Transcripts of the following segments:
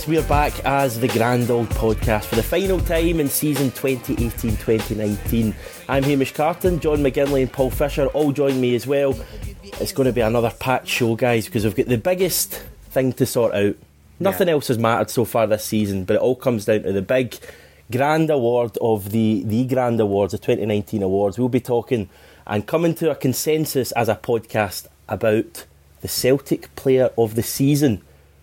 Yes, we're back as the Grand Auld Podcast for the final time in season 2018 2019. I'm Hamish Carton, John McGinley, and Paul Fisher all join me as well. It's going to be another packed show, guys, because we've got the biggest thing to sort out. Nothing Yeah. else has mattered so far this season, but it all comes down to the big grand award of the, the Grand Awards, the 2019 awards. We'll be talking and coming to a consensus as a podcast about the Celtic player of the season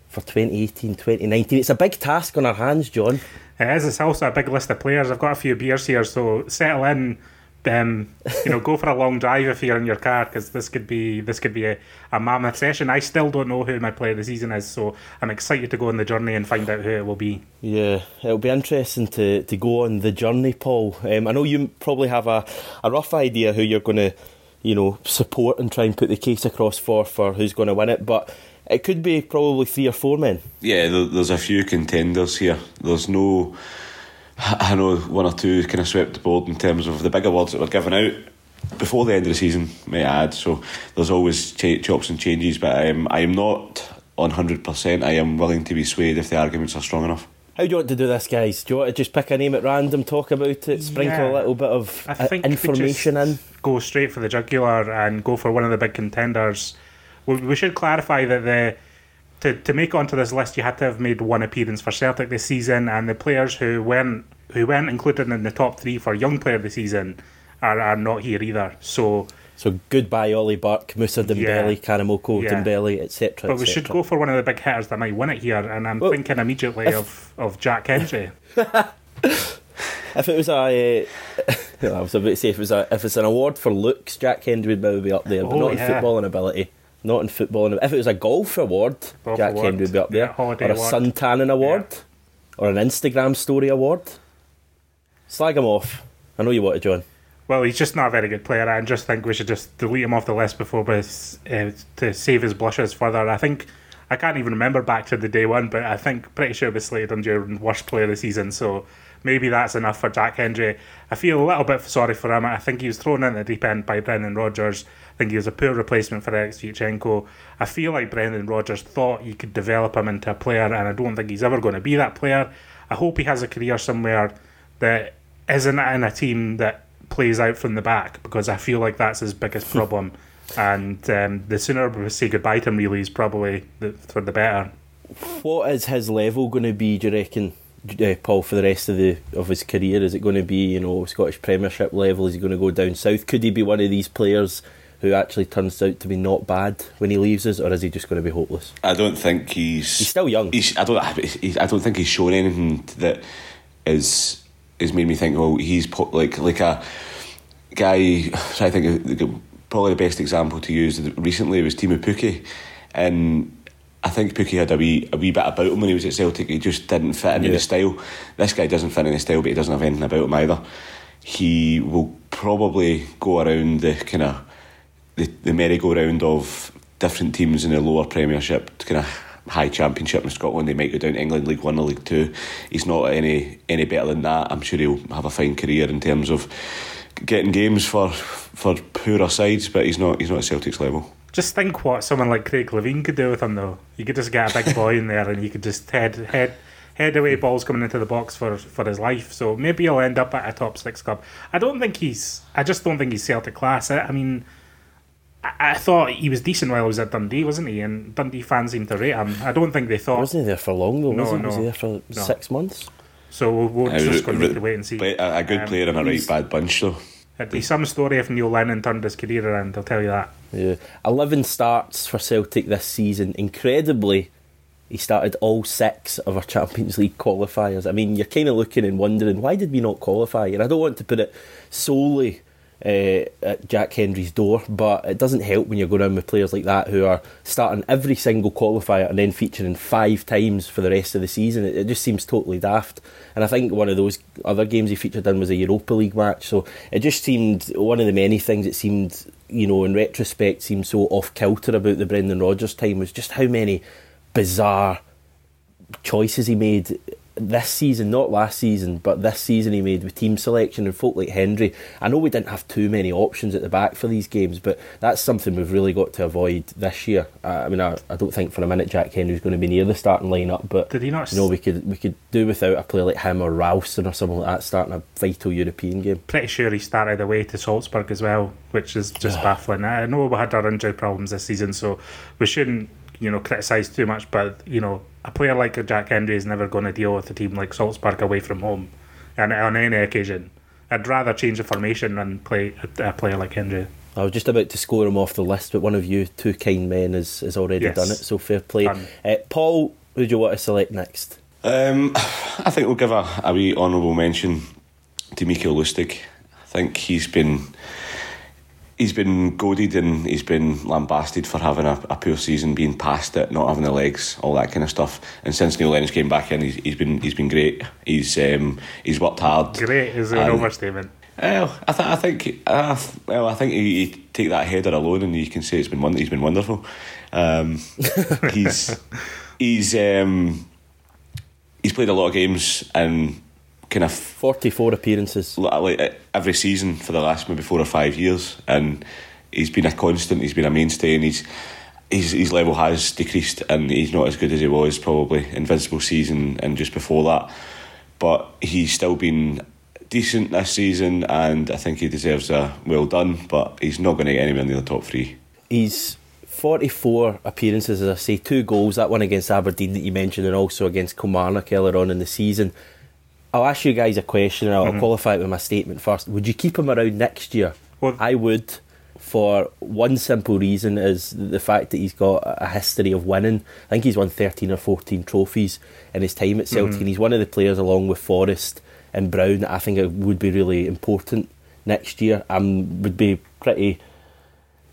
for 2018 2019. It's a big task on our hands, John. It is. It's also a big list of players. I've got a few beers here, so settle in. Um, you know, go for a long drive if you're in your car because this could be this could be a, a mammoth session. I still don't know who my player of the season is, so I'm excited to go on the journey and find out who it will be. Yeah, it'll be interesting to, to go on the journey, Paul. Um, I know you probably have a, a rough idea who you're going to, you know, support and try and put the case across for for who's going to win it, but it could be probably three or four men. Yeah, there's a few contenders here. There's no. I know one or two kind of swept the board in terms of the big awards that were given out before the end of the season, may I add. So there's always ch- chops and changes, but um, I am not on 100%. I am willing to be swayed if the arguments are strong enough. How do you want to do this, guys? Do you want to just pick a name at random, talk about it, sprinkle Yeah. a little bit of I think information just in? Go straight for the jugular and go for one of the big contenders. We, we should clarify that the to to make onto this list, you had to have made one appearance for Celtic this season, and the players who weren't who weren't included in the top three for young player of the season are, are not here either. So, So goodbye, Ollie Burke, Moussa Dembele, Yeah. Karamoko Yeah. Dembele, etc. but we should go for one of the big hitters that might win it here, and I'm Well, thinking immediately if- of of Jack Hendry. If it was a, uh, I was about to say if it was a, if it's an award for looks, Jack Hendry would maybe be up there, but Oh, not in yeah. football and ability. Not in football. And if it was a golf award, Golf Jack award, would be up there, yeah, or a award. sun tanning award, or an Instagram story award. Slag him off. I know you want it, John. Well, he's just not a very good player. I just think we should just delete him off the list before we, uh, to save his blushes further. I think I can't even remember back to the day one, but I think pretty sure it was slated on your worst player of the season. So maybe that's enough for Jack Hendry. I feel a little bit sorry for him. I think he was thrown in the deep end by Brendan Rodgers. I think he was a poor replacement for Alex Sviatchenko. I feel like Brendan Rodgers thought he could develop him into a player, and I don't think he's ever going to be that player. I hope he has a career somewhere that isn't in a team that plays out from the back because I feel like that's his biggest problem. And um, the sooner we say goodbye to him, really, is probably the, for the better. What is his level going to be? Do you reckon, uh, Paul, for the rest of the of his career? Is it going to be you know Scottish Premiership level? Is he going to go down south? Could he be one of these players who actually turns out to be not bad when he leaves us, or is he just going to be hopeless? I don't think he's. He's still young. He's, I don't. He's, I don't think he's shown anything that is has made me think. Well, he's po- like like a guy. I think probably the best example to use recently was Teemu Pukki, and I think Pukki had a wee a wee bit about him when he was at Celtic. He just didn't fit into Yeah. the style. This guy doesn't fit in the style, but he doesn't have anything about him either. He will probably go around the kind of the, the merry-go-round of different teams in the lower Premiership, kind of high Championship in Scotland. They might go down to England League One or League Two. He's not any any better than that. I'm sure he'll have a fine career in terms of getting games for for poorer sides, but he's not he's not at Celtic's level. Just think what someone like Craig Levein could do with him, though. You could just get a big boy in there and you could just head head head away balls coming into the box for, for his life. So maybe he'll end up at a top six club. I don't think he's. I just don't think he's Celtic class. I, I mean. I I thought he was decent while he was at Dundee, wasn't he? And Dundee fans seemed to rate him. I don't think they thought Wasn't he there for long though? No, was, he? was he there for No. six months? so. We'll, we're just going to have to wait and see. But a, a good Um, player and a right bad bunch, though. It'd be some story if Neil Lennon turned his career around. I'll tell you that. Yeah, eleven starts for Celtic this season. Incredibly, he started all six of our Champions League qualifiers. I mean, you're kind of looking and wondering why did we not qualify? And I don't want to put it solely uh, at Jack Hendry's door, but it doesn't help when you're going around with players like that who are starting every single qualifier and then featuring five times for the rest of the season. It, it just seems totally daft. And I think one of those other games he featured in was a Europa League match. So it just seemed one of the many things it seemed, you know, in retrospect, seemed so off kilter about the Brendan Rodgers time was just how many bizarre choices he made this season, not last season, but this season he made with team selection and folk like Hendry. I know we didn't have too many options at the back for these games, but that's something we've really got to avoid this year. Uh, I mean, I, I, don't think for a minute Jack Hendry's going to be near the starting lineup, but did he not? You know, we could we could do without a player like him or Ralston or something like that starting a vital European game. Pretty sure he started away to Salzburg as well, which is just baffling. I know we had our injury problems this season, so we shouldn't you know criticise too much, but you know a player like Jack Hendry is never going to deal with a team like Salzburg away from home, and on any occasion. I'd rather change the formation than play a, a player like Hendry. I was just about to score him off the list, but one of you two kind men has, has already yes. done it, so fair play. Uh, Paul, who do you want to select next? Um, I think we'll give a, a wee honourable mention to Mikael Lustig. I think he's been he's been goaded and he's been lambasted for having a, a, poor season, being past it, not having the legs, all that kind of stuff. And since Neil Lennon's came back in, he's, he's been he's been great. He's um, he's worked hard. Great is an overstatement. Well, I, th- I think uh, well, I think you, you, take that header alone, and you can say it's been one. he's been wonderful. Um, he's he's um, he's played a lot of games and kind of 44 appearances. Like every season for the last maybe four or five years and he's been a constant he's been a mainstay and he's his, his level has decreased and he's not as good as he was probably invincible season and just before that. But he's still been decent this season and I think he deserves a well done but he's not going to get anywhere near the top three. He's 44 appearances as I say two goals that one against Aberdeen that you mentioned and also against Kilmarnock earlier on in the season I'll ask you guys a question and I'll mm-hmm. qualify it with my statement first. Would you keep him around next year? Well, I would for one simple reason is the fact that he's got a history of winning. I think he's won 13 or 14 trophies in his time at Celtic mm-hmm. and he's one of the players along with Forrest and Brown that I think it would be really important next year. I would be pretty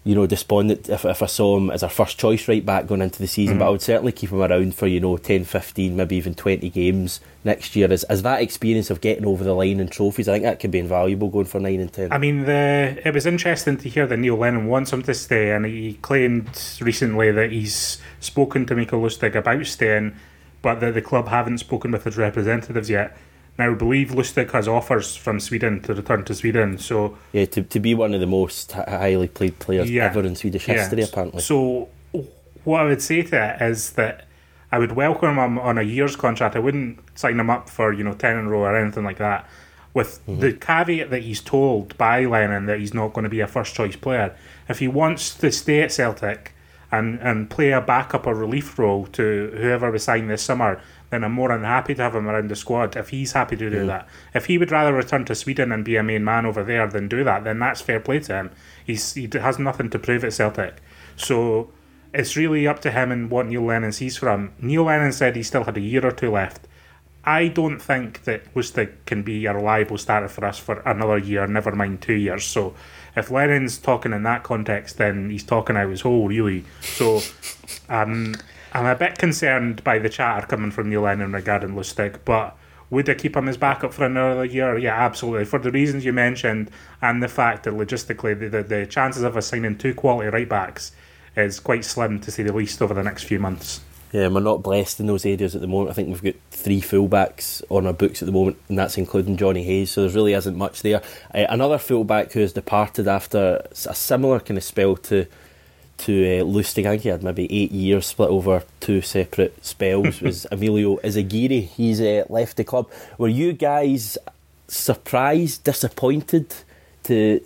you know, despondent if, if I saw him as our first choice right back going into the season, mm-hmm. but I would certainly keep him around for, you know, 10, 15, maybe even 20 games next year as, as that experience of getting over the line and trophies. I think that could be invaluable going for 9 and 10. I mean, the it was interesting to hear that Neil Lennon wants him to stay, and he claimed recently that he's spoken to Mikael Lustig about staying, but that the club haven't spoken with his representatives yet. Now, I believe Lustig has offers from Sweden to return to Sweden. So yeah, to, to be one of the most highly played players yeah, ever in Swedish yeah. history, apparently. So what I would say to it is that I would welcome him on a year's contract. I wouldn't sign him up for you know ten in a row or anything like that. With mm-hmm. the caveat that he's told by Lennon that he's not going to be a first choice player. If he wants to stay at Celtic and, and play a backup or relief role to whoever we sign this summer, then I'm more than happy to have him around the squad if he's happy to do mm. that. If he would rather return to Sweden and be a main man over there than do that, then that's fair play to him. He's he has nothing to prove at Celtic, so it's really up to him and what Neil Lennon sees from him. Neil Lennon said he still had a year or two left. I don't think that Lustig can be a reliable starter for us for another year, never mind two years. So if Lennon's talking in that context, then he's talking out his hole, really. So um, I'm a bit concerned by the chatter coming from Neil Lennon regarding Lustig, but would I keep him as backup for another year? Yeah, absolutely. For the reasons you mentioned and the fact that logistically the, the, the chances of us signing two quality right backs is quite slim to say the least over the next few months. Yeah, we're not blessed in those areas at the moment. I think we've got three fullbacks on our books at the moment, and that's including Johnny Hayes. So there really isn't much there. Uh, another fullback who has departed after a similar kind of spell to to uh, Lustig. I think he had maybe eight years split over two separate spells. was Emilio Izaguirre. He's uh, left the club. Were you guys surprised, disappointed to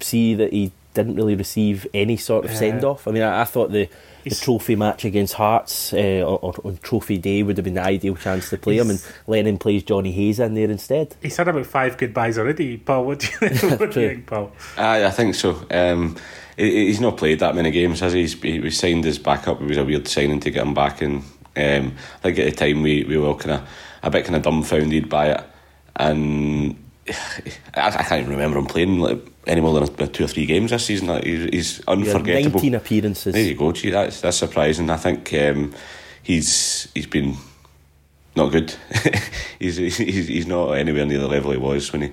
see that he didn't really receive any sort of send off? I mean, I, I thought the the trophy match against Hearts uh, or, on Trophy Day would have been the ideal chance to play him, and Lennon plays Johnny Hayes in there instead. He's had about five goodbyes already, Paul. What do you, what do you think, Paul? I, I think so. Um, he's not played that many games, has he? he was signed as backup. It was a weird signing to get him back, and um, I think at the time we, we were all kind of a bit kind of dumbfounded by it, and I, I can't even remember him playing like, any more than two or three games this season. Like, he's, he's unforgettable. Nineteen appearances. There you go, gee, that's that's surprising. I think um, he's he's been not good. he's, he's he's not anywhere near the level he was when he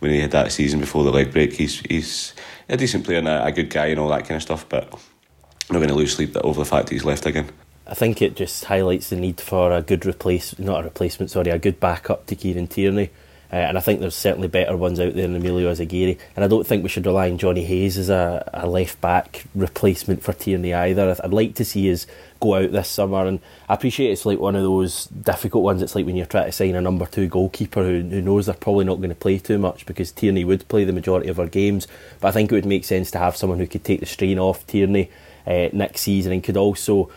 when he had that season before the leg break. He's he's a decent player and a, a good guy and all that kind of stuff, but I'm not going to lose sleep over the fact that he's left again. I think it just highlights the need for a good replace, not a replacement, sorry, a good backup to Kieran Tierney. Uh, and I think there's certainly better ones out there than Emilio Izaguirre. And I don't think we should rely on Johnny Hayes as a, a left back replacement for Tierney either. I'd like to see us go out this summer. And I appreciate it's like one of those difficult ones. It's like when you're trying to sign a number two goalkeeper who, who knows they're probably not going to play too much because Tierney would play the majority of our games. But I think it would make sense to have someone who could take the strain off Tierney uh, next season and could also,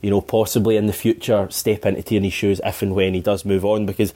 you know, possibly in the future step into Tierney's shoes if and when he does move on because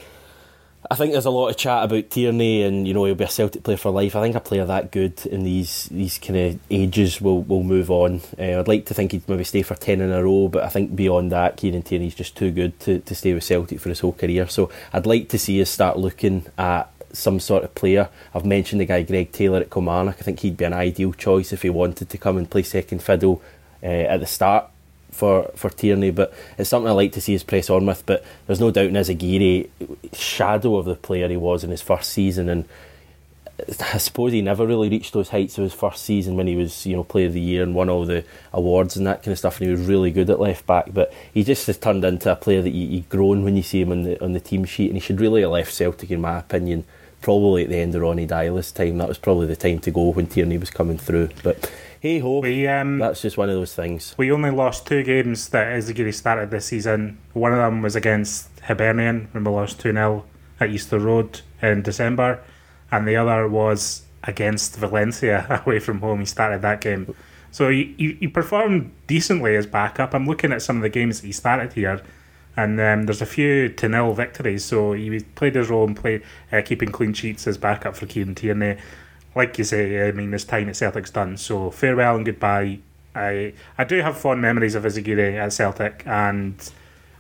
I think there's a lot of chat about Tierney and you know he'll be a Celtic player for life. I think a player that good in these these kind of ages will will move on. Uh, I'd like to think he'd maybe stay for ten in a row, but I think beyond that, Kieran Tierney's just too good to, to stay with Celtic for his whole career. So I'd like to see us start looking at some sort of player. I've mentioned the guy Greg Taylor at Kilmarnock. I think he'd be an ideal choice if he wanted to come and play second fiddle uh, at the start for, for Tierney, but it's something I like to see us press on with. But there's no doubt in Izaguirre, shadow of the player he was in his first season, and I suppose he never really reached those heights of his first season when he was, you know, Player of the Year and won all the awards and that kind of stuff. And he was really good at left back, but he just has turned into a player that you, you grown when you see him on the on the team sheet. And he should really have left Celtic, in my opinion, probably at the end of Ronny Deila's time. That was probably the time to go when Tierney was coming through. But hey ho, We um, that's just one of those things. we only lost two games that Izaguirre started this season. One of them was against Hibernian when we lost 2 0 at Easter Road in December, and the other was against Valencia away from home. He started that game. So he, he, he performed decently as backup. I'm looking at some of the games that he started here, and um, there's a few to nil victories. So he played his role and played uh, keeping clean sheets as backup for Kieran Tierney. Like you say, I mean, his time at Celtic's done. So farewell and goodbye. I I do have fond memories of Izaguirre at Celtic, and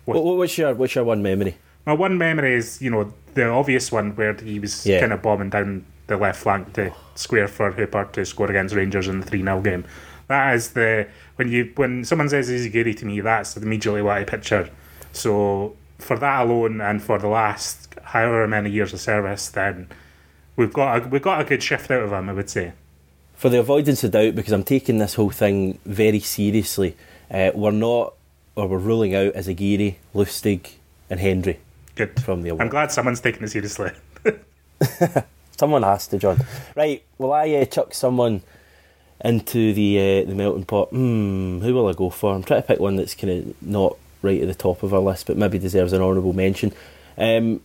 What, what's your what's your one memory? my one memory is you know the obvious one where he was Yeah. kind of bombing down the left flank to oh. square for Hooper to score against Rangers in the three 0 game. That is the when you when someone says Izaguirre to me, that's immediately what I picture. So for that alone, and for the last however many years of service, then we've got a, we've got a good shift out of him. I would say. For the avoidance of doubt, because I'm taking this whole thing very seriously, uh, we're not, or we're ruling out Izaguirre, Lustig, and Hendry Good. from the I'm glad someone's taking it seriously. Someone has to, John. Right, will I uh, chuck someone into the uh, the melting pot? Hmm, who will I go for? I'm trying to pick one that's kind of not right at the top of our list, but maybe deserves an honourable mention. Um,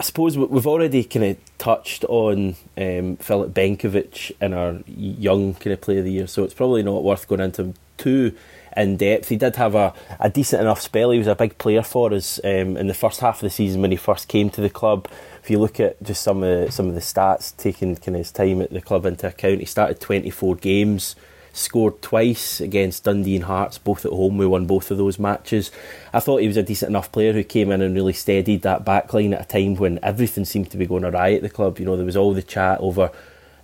I suppose we- we've already kind of touched on um, Filip Benkovic in our young kind of player of the year, so it's probably not worth going into too in depth. He did have a, a decent enough spell. He was a big player for us um, in the first half of the season when he first came to the club. If you look at just some of the, some of the stats, taking kind of his time at the club into account, he started 24 games, scored twice against Dundee and Hearts, both at home. We won both of those matches. I thought he was a decent enough player who came in and really steadied that back line at a time when everything seemed to be going awry at the club. You know, there was all the chat over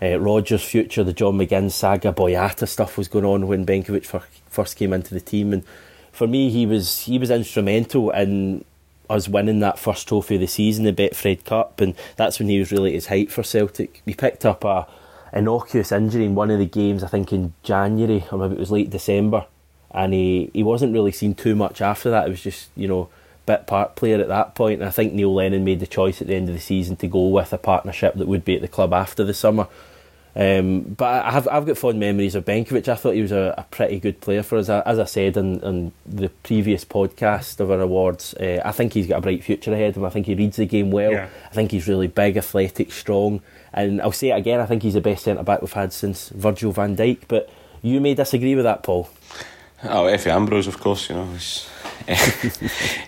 uh, Rodgers' future, the John McGinn saga, Boyata stuff was going on when Benkovic fir- first came into the team, and for me, he was he was instrumental in us winning that first trophy of the season, the Betfred Cup, and that's when he was really at his height for Celtic. We picked up a innocuous injury in one of the games, I think in January or maybe it was late December, and he he wasn't really seen too much after that. It was just you know bit part player at that point. and I think Neil Lennon made the choice at the end of the season to go with a partnership that would be at the club after the summer. Um, but I have I've got fond memories of Benkovic. I thought he was a, a pretty good player for us. As I said in, in the previous podcast of our awards, uh, I think he's got a bright future ahead of him. I think he reads the game well. Yeah. I think he's really big, athletic, strong, and I'll say it again. I think he's the best centre back we've had since Virgil van Dijk. But you may disagree with that, Paul. Oh, Efe Ambrose, of course, you know. it's-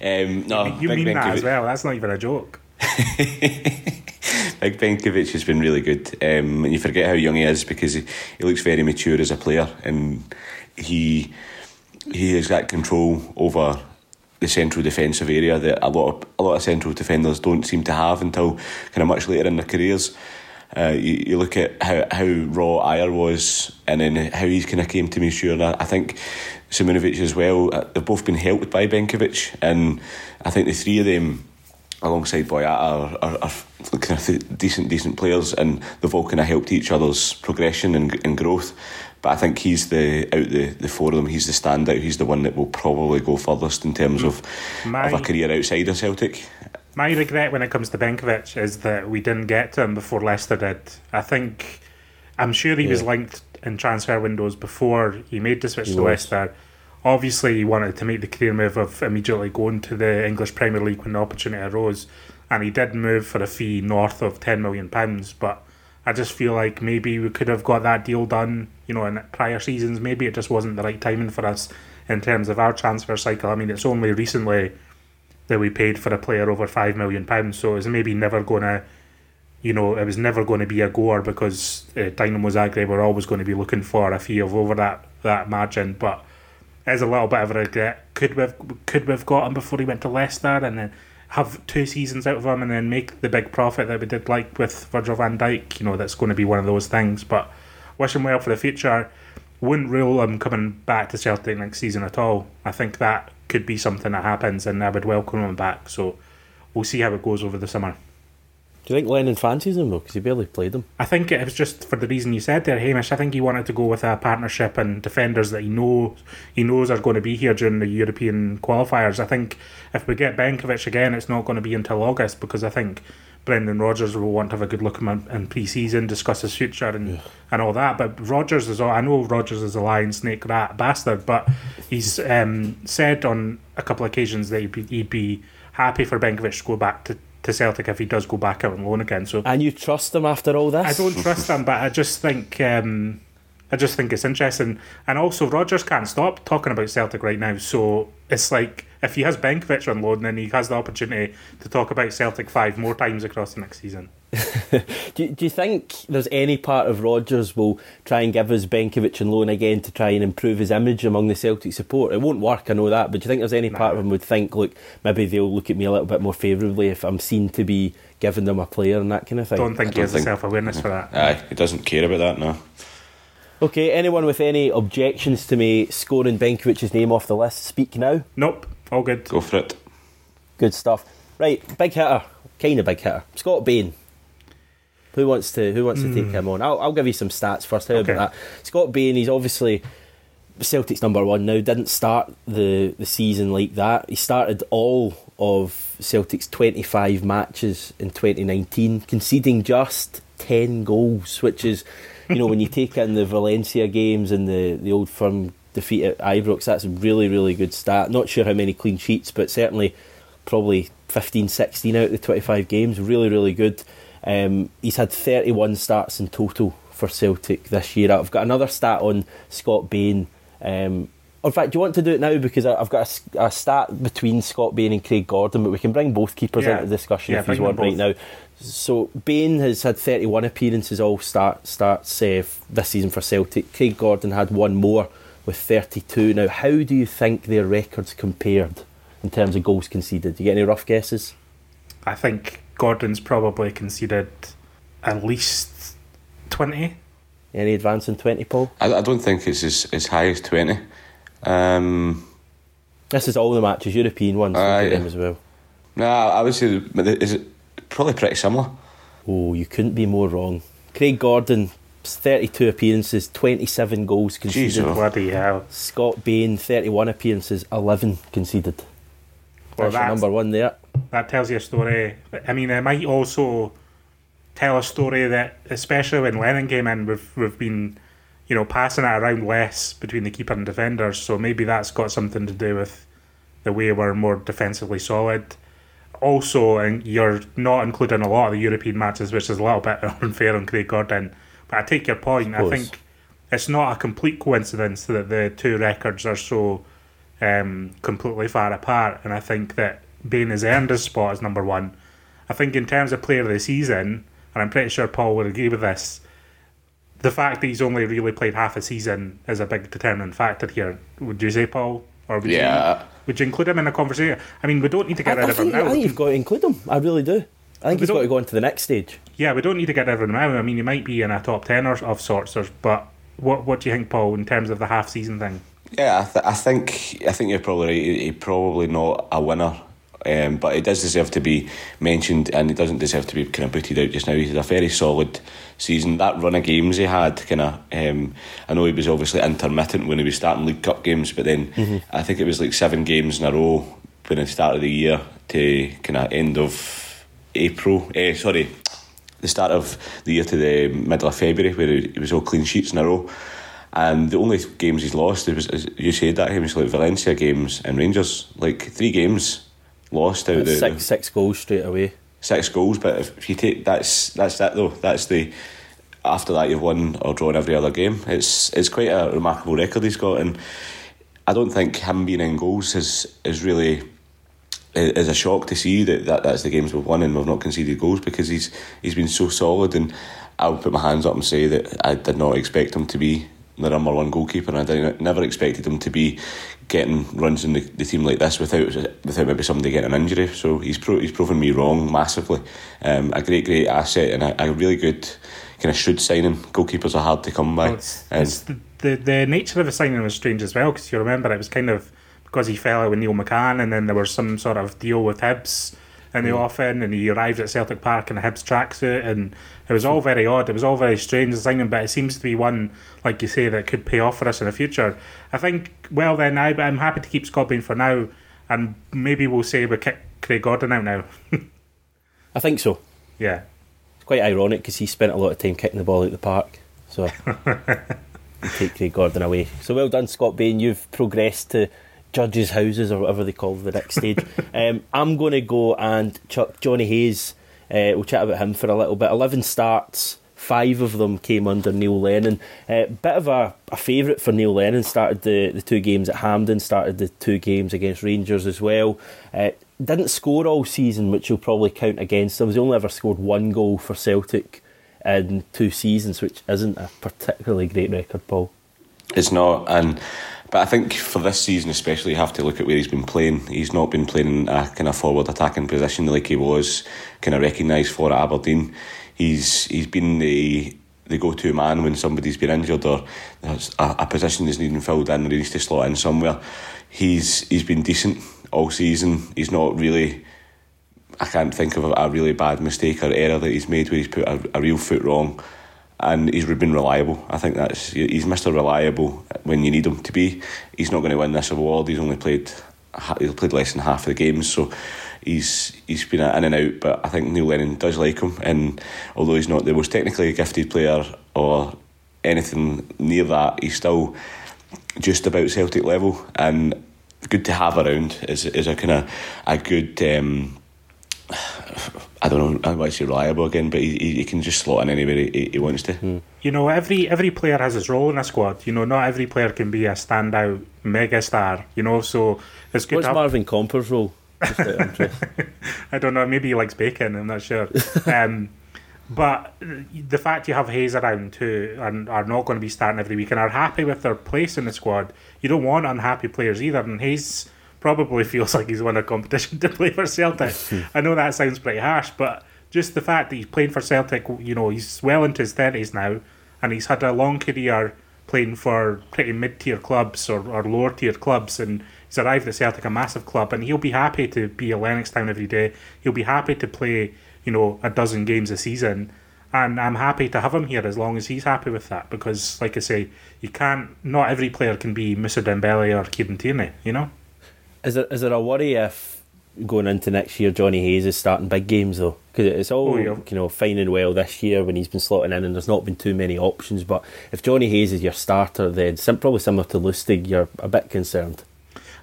um, no, you Big mean that Benkovic- as well? That's not even a joke. Big Benkovic has been really good. Um, and you forget how young he is because he, he looks very mature as a player and he he has got control over the central defensive area that a lot of a lot of central defenders don't seem to have until kind of much later in their careers. Uh, you, you look at how, how raw Ajer was and then how he kind of came to mature. And I, I think Simunovic as well. uh, They've both been helped by Benkovic, and I think the three of them alongside Boyata are, are, are kind of decent decent players, and they've all kind of helped each other's progression and, and growth. But I think he's the out the, the four of them. He's the standout. He's the one that will probably go furthest in terms of My- of a career outside of Celtic. My regret when it comes to Benkovic is that we didn't get to him before Leicester did. I think I'm sure he was linked in transfer windows before he made the switch He to was. Leicester. Obviously, he wanted to make the career move of immediately going to the English Premier League when the opportunity arose, and he did move for a fee north of ten million pounds. But I just feel like maybe we could have got that deal done, you know, in prior seasons. Maybe it just wasn't the right timing for us in terms of our transfer cycle. I mean, it's only recently that we paid for a player over five million pounds. So it was maybe never to, you know, it was never going to be a goer because uh, Dinamo Zagreb were always going to be looking for a fee of over that that margin. But there's a little bit of a regret. Could we've could we've got him before he went to Leicester and then have two seasons out of him and then make the big profit that we did like with Virgil van Dijk. You know, that's going to be one of those things. But wish him well for the future. Wouldn't rule him coming back to Celtic next season at all. I think that could be something that happens, and I would welcome him back. So we'll see how it goes over the summer. Do you think Lennon fancies him though? Because he barely played him. I think it was just for the reason you said there, Hamish. I think he wanted to go with a partnership and defenders that he knows he knows are going to be here during the European qualifiers. I think if we get Benkovic again, it's not going to be until August because I think Brendan Rodgers will want to have a good look at him in pre-season, discuss his future and and all that. But Rodgers is all, I know Rodgers is a lion, snake, rat, bastard, but he's um, said on a couple of occasions that he'd be, he'd be happy for Benkovic to go back to, to Celtic if he does go back out on loan again. So And you trust him after all this? I don't trust him, but I just think um, I just think it's interesting. And also, Rodgers can't stop talking about Celtic right now. So it's like if he has Benkovic on loan, then he has the opportunity to talk about Celtic five more times across the next season. Do, you- do you think there's any part of Rodgers will try and give us Benkovic and loan again to try and improve his image among the Celtic support? It won't work, I know that, but do you think there's any part of him would think, look, maybe they'll look at me a little bit more favourably if I'm seen to be giving them a player and that kind of thing? Don't think I he don't has the self awareness for that. Aye, he doesn't care about that, no. Okay, anyone with any objections to me scoring Benkovic's name off the list, speak now. Nope, all good. Go for it. Good stuff. Right, big hitter, kind of big hitter. Scott Bain. Who wants to Who wants to take hmm. him on? I'll, I'll give you some stats first. How Okay. about that? Scott Bain. He's obviously Celtic's number one now. Didn't start the the season like that. He started all of Celtic's twenty five matches in twenty nineteen, conceding just ten goals, which is, you know, when you take in the Valencia games and the the old firm defeat at Ibrox, that's a really really good stat. Not sure how many clean sheets, but certainly probably 15, 16 out of the 25 games. Really, really good. Um, he's had 31 starts in total for Celtic this year. I've got another stat on Scott Bain. Um, in fact, do you want to do it now? Because I've got a stat between Scott Bain and Craig Gordon, but we can bring both keepers Yeah. into the discussion Yeah, if you want right now. Both. So Bain has had 31 appearances, all start starts uh, this season for Celtic. Craig Gordon had one more with 32. Now, how do you think their records compared in terms of goals conceded? Do you get any rough guesses? I think Gordon's probably conceded at least 20. Any advance in 20, Paul? I, I don't think it's as, as high as 20. Um, This is all the matches, European ones, Aye. look at them as well. no, I would say, but is it probably pretty similar? Oh, you couldn't be more wrong. Craig Gordon, 32 appearances, 27 goals conceded. Jeez, oh. Bloody hell. Scott Bain, 31 appearances, 11 conceded. Well, That's that's- number one there. that tells you a story. I mean, it might also tell a story that, especially when Lennon came in, we've we've been, you know, passing it around less between the keeper and defenders. So maybe that's got something to do with the way we're more defensively solid. Also, and you're not including a lot of the European matches, which is a little bit unfair on Craig Gordon. But I take your point. I think it's not a complete coincidence that the two records are so um, completely far apart. And I think that Bain has earned his spot as number one. I think in terms of player of the season, and I'm pretty sure Paul would agree with this, the fact that he's only really played half a season is a big determinant factor here. Would you say, Paul? Or would Yeah. you would you include him in a conversation? I mean, we don't need to get I, rid I of him think, I now. think you've got to include him. I really do. I think We he's got to go on to the next stage. Yeah, we don't need to get rid of him now. I mean, he might be in a top ten or of sorts, or, but what what do you think, Paul, in terms of the half season thing? Yeah, I, th- I think I think you're probably right. He- He's probably not a winner Um, but it does deserve to be mentioned, and it doesn't deserve to be kind of booted out just now. He's a very solid season. That run of games he had, kind of, um, I know he was obviously intermittent when he was starting League Cup games, but then mm-hmm. I think it was like seven games in a row when it started the year to kind of end of April. Eh, sorry, the start of the year to the middle of February, where he was all clean sheets in a row. And the only games he's lost, it was as you said that he was like Valencia games and Rangers, like three games lost out the six six goals straight away. Six goals, but if, if you take that's that's that though. That's the after that you've won or drawn every other game. It's it's quite a remarkable record he's got, and I don't think him being in goals is is really is a shock to see that, that that's the games we've won and we've not conceded goals because he's he's been so solid and I'll put my hands up and say that I did not expect him to be the number one goalkeeper and I never expected him to be getting runs in the, the team like this without without maybe somebody getting an injury. So he's pro, he's proven me wrong massively. Um, a great great asset and a, a really good kind of should signing. Goalkeepers are hard to come by. Well, it's, it's the, the, the nature of the signing was strange as well because you remember it was kind of because he fell out with Neil McCann, and then there was some sort of deal with Hibs in the mm. offing, and he arrived at Celtic Park in a Hibs tracksuit, and it was all very odd. It was all very strange designing, but it seems to be one, like you say, that could pay off for us in the future. I think, well, then I, I'm happy to keep Scott Bain for now, and maybe we'll say we kick Craig Gordon out now. I think so. Yeah. It's quite ironic because he spent a lot of time kicking the ball out the park, so take Craig Gordon away. So well done, Scott Bain. You've progressed to judges' houses or whatever they call the next stage. um, I'm going to go and chuck Johnny Hayes. Uh, we'll chat about him for a little bit. 11 starts, five of them came under Neil Lennon. A uh, bit of a, a favourite for Neil Lennon. Started the, the two games at Hampden, started the two games against Rangers as well. Uh, didn't score all season, which you'll probably count against him. He's only ever scored one goal for Celtic in two seasons, which isn't a particularly great record, Paul. It's not, and but I think for this season, especially, you have to look at where he's been playing. He's not been playing in a kind of forward attacking position like he was kind of recognised for at Aberdeen. He's he's been the the go to man when somebody's been injured or a, a position is needing filled in or he needs to slot in somewhere. He's he's been decent all season. He's not really. I can't think of a, a really bad mistake or error that he's made where he's put a, a real foot wrong and he's been reliable. I think that's he's Mr. Reliable when you need him to be. He's not going to win this award. He's only played he's played less than half of the games, so he's he's been in and out. But I think Neil Lennon does like him, and although he's not the most technically gifted player or anything near that, he's still just about Celtic level and good to have around. Is is a kind of a good. Um, I don't know. I want to say reliable again, but he, he can just slot in anywhere he, he wants to. Mm. You know, every every player has his role in a squad. You know, not every player can be a standout mega star. You know, so it's good. What's have... Marvin Compper's role? I don't know. Maybe he likes bacon. I'm not sure. um, but the fact you have Hayes around too and are not going to be starting every week and are happy with their place in the squad, you don't want unhappy players either. And Hayes probably feels like he's won a competition to play for Celtic. I know that sounds pretty harsh, but just the fact that he's playing for Celtic, you know, he's well into his 30s now, and he's had a long career playing for pretty mid tier clubs or, or lower tier clubs, and he's arrived at Celtic, a massive club, and he'll be happy to be at Lennoxtown every day. He'll be happy to play, you know, a dozen games a season. And I'm happy to have him here as long as he's happy with that because, like I say, you can't. Not every player can be Moussa Dembele or Kieran Tierney, you know. Is there is there a worry if going into next year Johnny Hayes is starting big games though? Because it's all oh, yeah. you know fine and well this year when he's been slotting in and there's not been too many options. But if Johnny Hayes is your starter, then some, probably similar to Lustig, you're a bit concerned.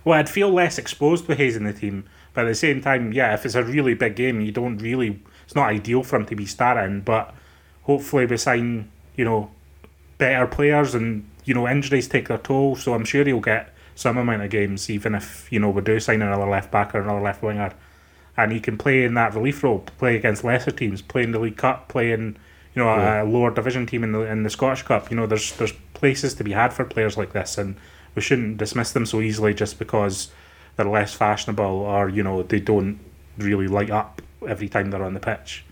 Well, I'd feel less exposed with Hayes in the team, but at the same time, yeah, if it's a really big game, you don't really. It's not ideal for him to be starting, but hopefully we sign you know better players and you know injuries take their toll. So I'm sure he'll get some amount of games, even if you know we do sign another left back or another left winger, and he can play in that relief role, play against lesser teams, play in the League Cup, play in you know yeah. a, lower division team in the in the Scottish Cup. You know, there's there's places to be had for players like this, and we shouldn't dismiss them so easily just because they're less fashionable or you know they don't really light up every time they're on the pitch.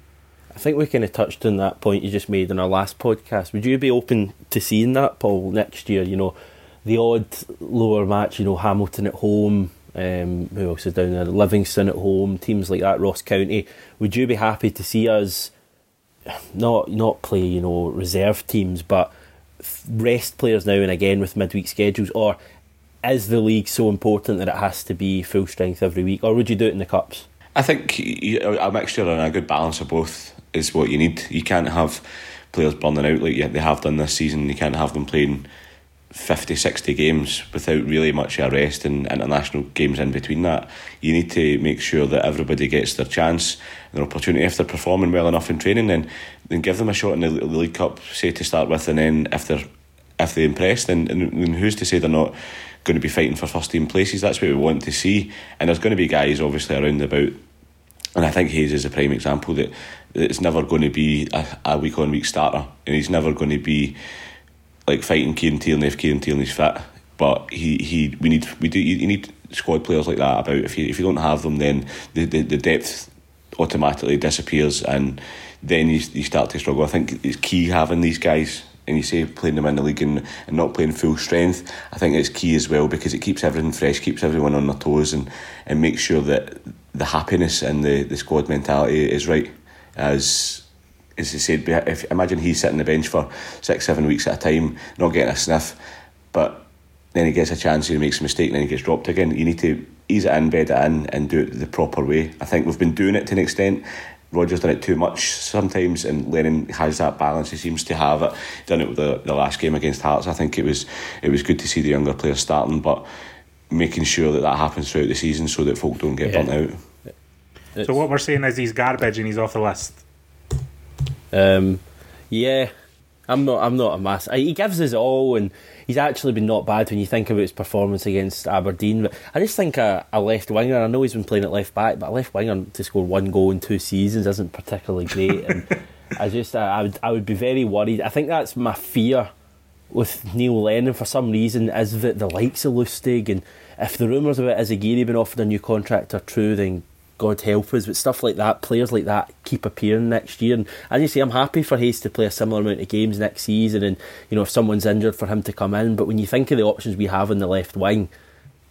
I think we kind of touched on that point you just made in our last podcast. Would you be open to seeing that, Paul, next year? You know, the odd lower match, you know, Hamilton at home, Um, who else is down there? Livingston at home, teams like that, Ross County. Would you be happy to see us not not play, you know, reserve teams, but rest players now and again with midweek schedules, or is the league so important that it has to be full strength every week, or would you do it in the cups? I think a mixture and a good balance of both is what you need. You can't have players burning out like they have done this season. You can't have them playing 50, 60 games without really much rest and international games in between that. You need to make sure that everybody gets their chance, their opportunity. If they're performing well enough in training, then then give them a shot in the, the League Cup, say to start with, and then if they're if they impress, then, then who's to say they're not going to be fighting for first team places? That's what we want to see. And there's going to be guys obviously around about, and I think Hayes is a prime example that it's never going to be a, a week on week starter, and he's never going to be like fighting Kieran Tierney if Kieran Tierney's fit. But he, he we need we do you need squad players like that about. If you if you don't have them, then the the, the depth automatically disappears, and then you, you start to struggle. I think it's key having these guys. And you say playing them in the league and, and not playing full strength, I think it's key as well because it keeps everything fresh, keeps everyone on their toes, and, and makes sure that the happiness and the, the squad mentality is right. As as he said, if imagine he's sitting the bench for six, seven weeks at a time, not getting a sniff, but then he gets a chance, he makes a mistake, and then he gets dropped again. You need to ease it in, bed it in, and do it the proper way. I think we've been doing it to an extent. Rodgers done it too much sometimes, and Lennon has that balance. He seems to have it. Done it with the, the last game against Hearts. I think it was it was good to see the younger players starting, but making sure that that happens throughout the season so that folk don't get yeah. burnt out. It's, so what we're saying is he's garbage and he's off the list. Um, yeah, I'm not. I'm not a mass. He gives us all, and he's actually been not bad when you think about his performance against Aberdeen. But I just think a, a left winger. I know he's been playing at left back, but a left winger to score one goal in two seasons isn't particularly great. and I just, I, I would, I would be very worried. I think that's my fear with Neil Lennon for some reason is that the likes of Lustig and if the rumours about Izaguirre being offered a new contract are true, then God help us, but stuff like that, players like that keep appearing next year. And as you say, I'm happy for Hayes to play a similar amount of games next season, and you know if someone's injured, for him to come in. But when you think of the options we have in the left wing,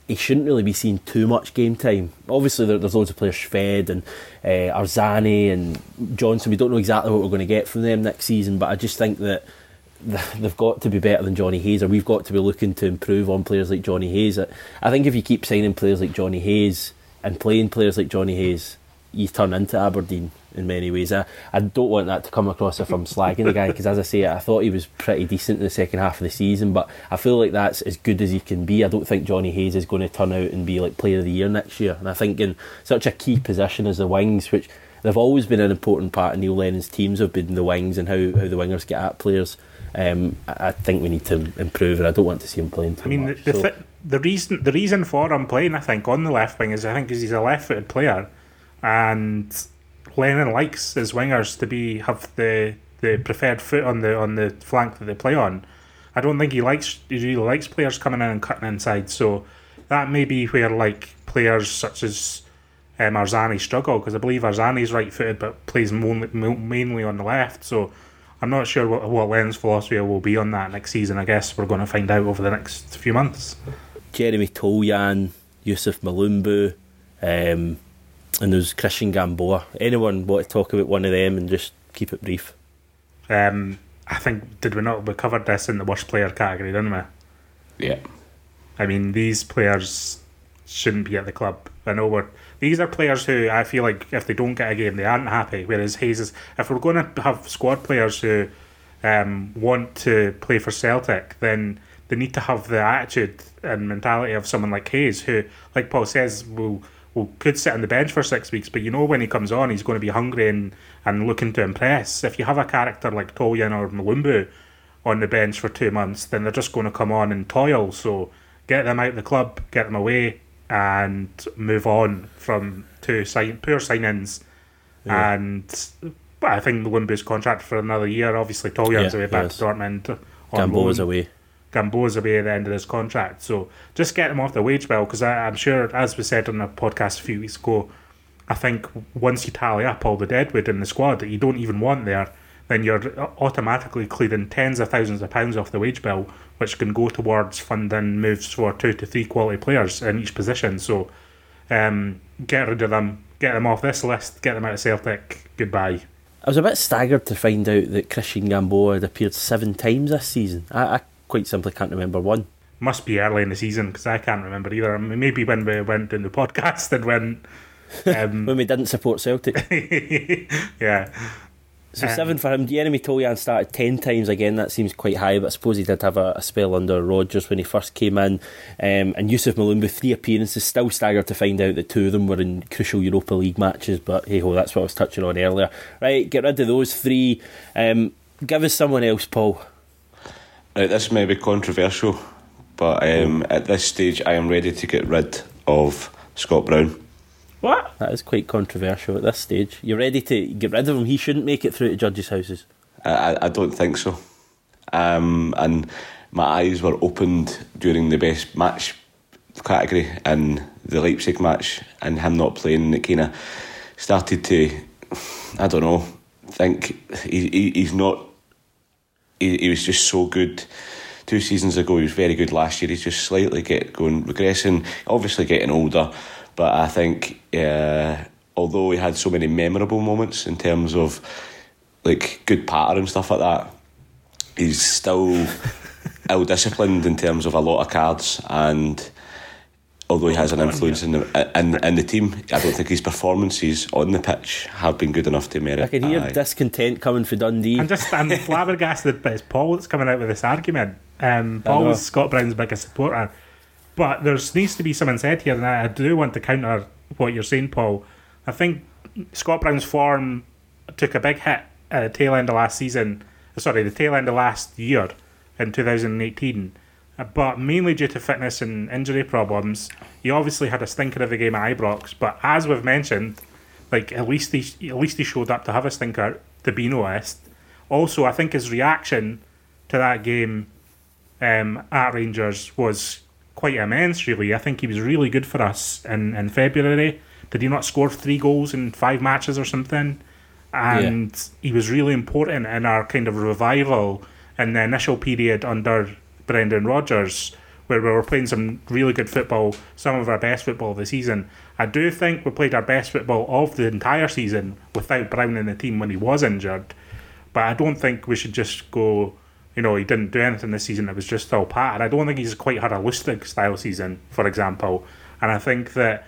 he shouldn't really be seeing too much game time. Obviously, there, there's loads of players, Shved and uh, Arzani and Johnston. We don't know exactly what we're going to get from them next season, but I just think that they've got to be better than Johnny Hayes, or we've got to be looking to improve on players like Johnny Hayes. I think if you keep signing players like Johnny Hayes and playing players like Johnny Hayes, you turn into Aberdeen in many ways. I, I don't want that to come across if I'm slagging the guy because, as I say, I thought he was pretty decent in the second half of the season, but I feel like that's as good as he can be. I don't think Johnny Hayes is going to turn out and be like Player of the Year next year. And I think in such a key position as the wings, which they've always been an important part of Neil Lennon's teams, have been the wings and how, how the wingers get at players. Um, I think we need to improve, and I don't want to see him playing too I mean, much. The, the, so. th- the reason the reason for him playing, I think, on the left wing is I think because he's a left-footed player, and Lennon likes his wingers to be have the, the preferred foot on the on the flank that they play on. I don't think he likes he really likes players coming in and cutting inside. So that may be where like players such as um, Arzani struggle because I believe Arzani's right-footed but plays mainly on the left. So I'm not sure what, what Lennon's philosophy will be on that next season. I guess we're going to find out over the next few months. Jeremy Toljan, Youssouf Mulumbu, um, and there's Cristian Gamboa. Anyone want to talk about one of them and just keep it brief? Um, I think did we not we covered this in the worst player category, didn't we? Yeah. I mean, these players shouldn't be at the club. I know we're these are players who I feel like if they don't get a game, they aren't happy. Whereas Hayes is, if we're going to have squad players who um, want to play for Celtic, then they need to have the attitude and mentality of someone like Hayes, who, like Paul says, will will could sit on the bench for six weeks, but you know when he comes on, he's going to be hungry and, and looking to impress. If you have a character like Toljan or Mulumbu on the bench for two months, then they're just going to come on and toil. So get them out of the club, get them away, and move on from two sign poor signings. Yeah. And I think Mulumbu's contract for another year. Obviously, Toljan's yeah, away back yes. to Dortmund. Gamboa's away. Gamboa's away at the end of his contract. So just get him off the wage bill because I'm sure, as we said on the podcast a few weeks ago, I think once you tally up all the deadwood in the squad that you don't even want there, then you're automatically clearing tens of thousands of pounds off the wage bill, which can go towards funding moves for two to three quality players in each position. So um, get rid of them, get them off this list, get them out of Celtic. Goodbye. I was a bit staggered to find out that Cristian Gamboa had appeared seven times this season. I, I quite simply can't remember one. Must be early in the season because I can't remember either. I mean, maybe when we went in the podcast and when. Um, when we didn't support Celtic. yeah. So um, seven for him. The Jeremy Toljan started ten times again. That seems quite high, but I suppose he did have a, a spell under Rodgers when he first came in. Um, and Youssouf Mulumbu, three appearances, still staggered to find out that two of them were in crucial Europa League matches. But hey ho, that's what I was touching on earlier. Right, get rid of those three. Um, give us someone else, Paul. Right, this may be controversial, but um, at this stage, I am ready to get rid of Scott Brown. What? That is quite controversial at this stage. You're ready to get rid of him. He shouldn't make it through to judges' houses. I, I don't think so. Um, and my eyes were opened during the best match category in the Leipzig match, and him not playing. It kind of started to, I don't know, think he, he he's not. He, he was just so good two seasons ago. He was very good last year. He's just slightly get going regressing. Obviously getting older, but I think uh, although he had so many memorable moments in terms of like good patter and stuff like that, he's still ill disciplined in terms of a lot of cards and although he has an influence in the in, in the team, I don't think his performances on the pitch have been good enough to merit. I can hear discontent coming for Dundee. I'm just I'm flabbergasted, but it's Paul that's coming out with this argument. Um, Paul is Scott Brown's biggest supporter, but there needs to be something said here, and I, I do want to counter what you're saying, Paul. I think Scott Brown's form took a big hit at the tail end of last season. Sorry, the tail end of last year in 2018 but mainly due to fitness and injury problems. He obviously had a stinker of a game at Ibrox, but as we've mentioned, like at least he at least he showed up to have a stinker. To be honest, also I think his reaction to that game um, at Rangers was quite immense. Really, I think he was really good for us in in February. Did he not score three goals in five matches or something? And yeah. he was really important in our kind of revival in the initial period under Brendan Rodgers, where we were playing some really good football, some of our best football of the season. I do think we played our best football of the entire season without Brown in the team when he was injured. But I don't think we should just go, you know, he didn't do anything this season, it was just all pat. I don't think he's quite had a Lustig style season, for example. And I think that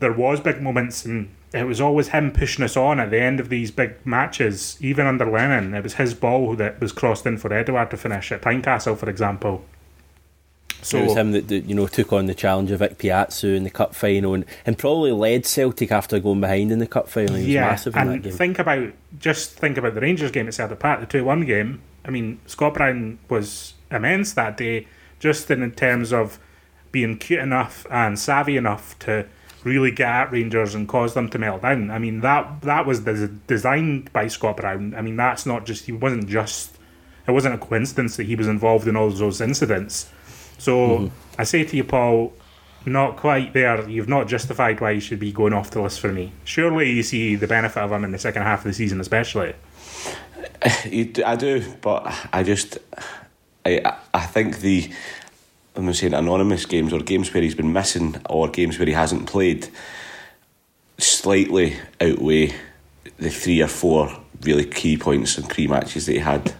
there was big moments and it was always him pushing us on at the end of these big matches, even under Lennon. It was his ball that was crossed in for Edouard to finish at Tynecastle, for example. So it was him that, you know took on the challenge of Ikpeazu in the cup final and, and probably led Celtic after going behind in the cup final. He yeah, and think about just think about the Rangers game at Celtic Park, the two one game. I mean, Scott Brown was immense that day, just in terms of being cute enough and savvy enough to really get at Rangers and cause them to melt down. I mean that that was des- designed by Scott Brown. I mean that's not just he wasn't just it wasn't a coincidence that he was involved in all those incidents. So mm-hmm. I say to you, Paul, not quite there. You've not justified why he should be going off the list for me. Surely you see the benefit of him in the second half of the season, especially. You I do, but I just I I think the I'm saying anonymous games or games where he's been missing or games where he hasn't played slightly outweigh the three or four really key points and key matches that he had.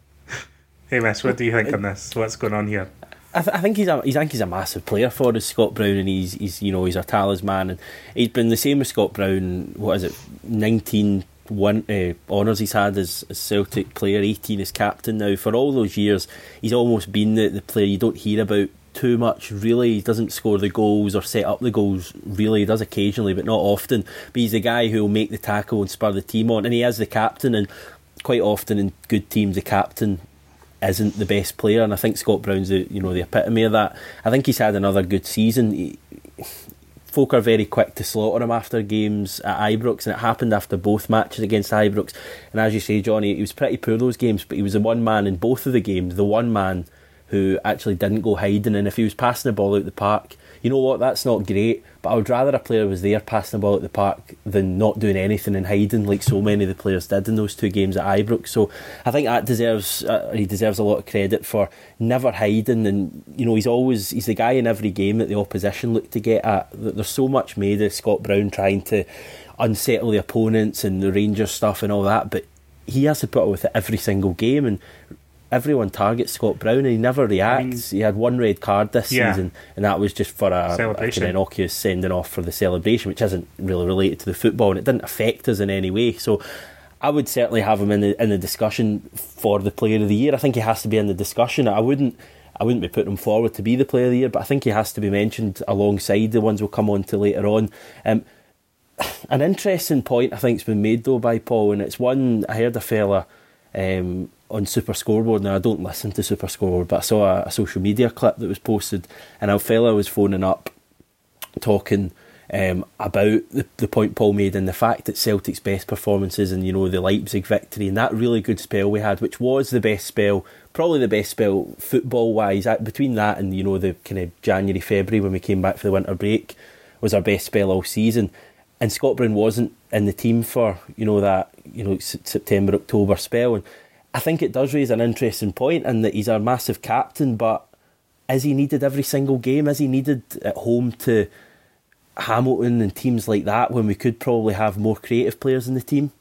hey, Miss, what do you think on this? What's going on here? I, th- I, think he's a he's, I think he's a massive player for us, Scott Brown, and he's he's you know he's a talisman, and he's been the same with Scott Brown. What is it, nineteen one uh, honours he's had as, as Celtic player, 18 as captain now. For all those years, he's almost been the, the player you don't hear about too much, really. He doesn't score the goals or set up the goals, really. He does occasionally, but not often. But he's the guy who will make the tackle and spur the team on. And he is the captain, and quite often in good teams, the captain isn't the best player. And I think Scott Brown's the you know the epitome of that. I think he's had another good season. He, folk are very quick to slaughter him after games at Ibrox, and it happened after both matches against Ibrox. And as you say, Johnny, he was pretty poor those games, but he was the one man in both of the games, the one man who actually didn't go hiding. And if he was passing the ball out the park, you know what, that's not great, but I would rather a player was there passing the ball at the park than not doing anything and hiding like so many of the players did in those two games at Ibrox. So I think that deserves uh, he deserves a lot of credit for never hiding, and you know he's always he's the guy in every game that the opposition look to get at. There's so much made of Scott Brown trying to unsettle the opponents and the Rangers stuff and all that, but he has to put up with it every single game and everyone targets Scott Brown and he never reacts. I mean, he had one red card this yeah. season, and that was just for a, a innocuous sending off for the celebration, which isn't really related to the football and it didn't affect us in any way. So I would certainly have him in the in the discussion for the Player of the Year. I think he has to be in the discussion. I wouldn't. I wouldn't be putting him forward to be the Player of the Year, but I think he has to be mentioned alongside the ones we'll come on to later on. Um, an interesting point I think's been made though by Paul, and it's one I heard a fella um, on Super Scoreboard. Now I don't listen to Super Scoreboard, but I saw a, a social media clip that was posted, and a fella was phoning up, talking um, about the, the point Paul made and the fact that Celtic's best performances and you know the Leipzig victory and that really good spell we had, which was the best spell, probably the best spell football wise. Between that and you know the kind of January February when we came back for the winter break, was our best spell all season. And Scott Brown wasn't in the team for you know that you know September October spell and I think it does raise an interesting point in that he's our massive captain, but is he needed every single game? Is he needed at home to Hamilton and teams like that when we could probably have more creative players in the team?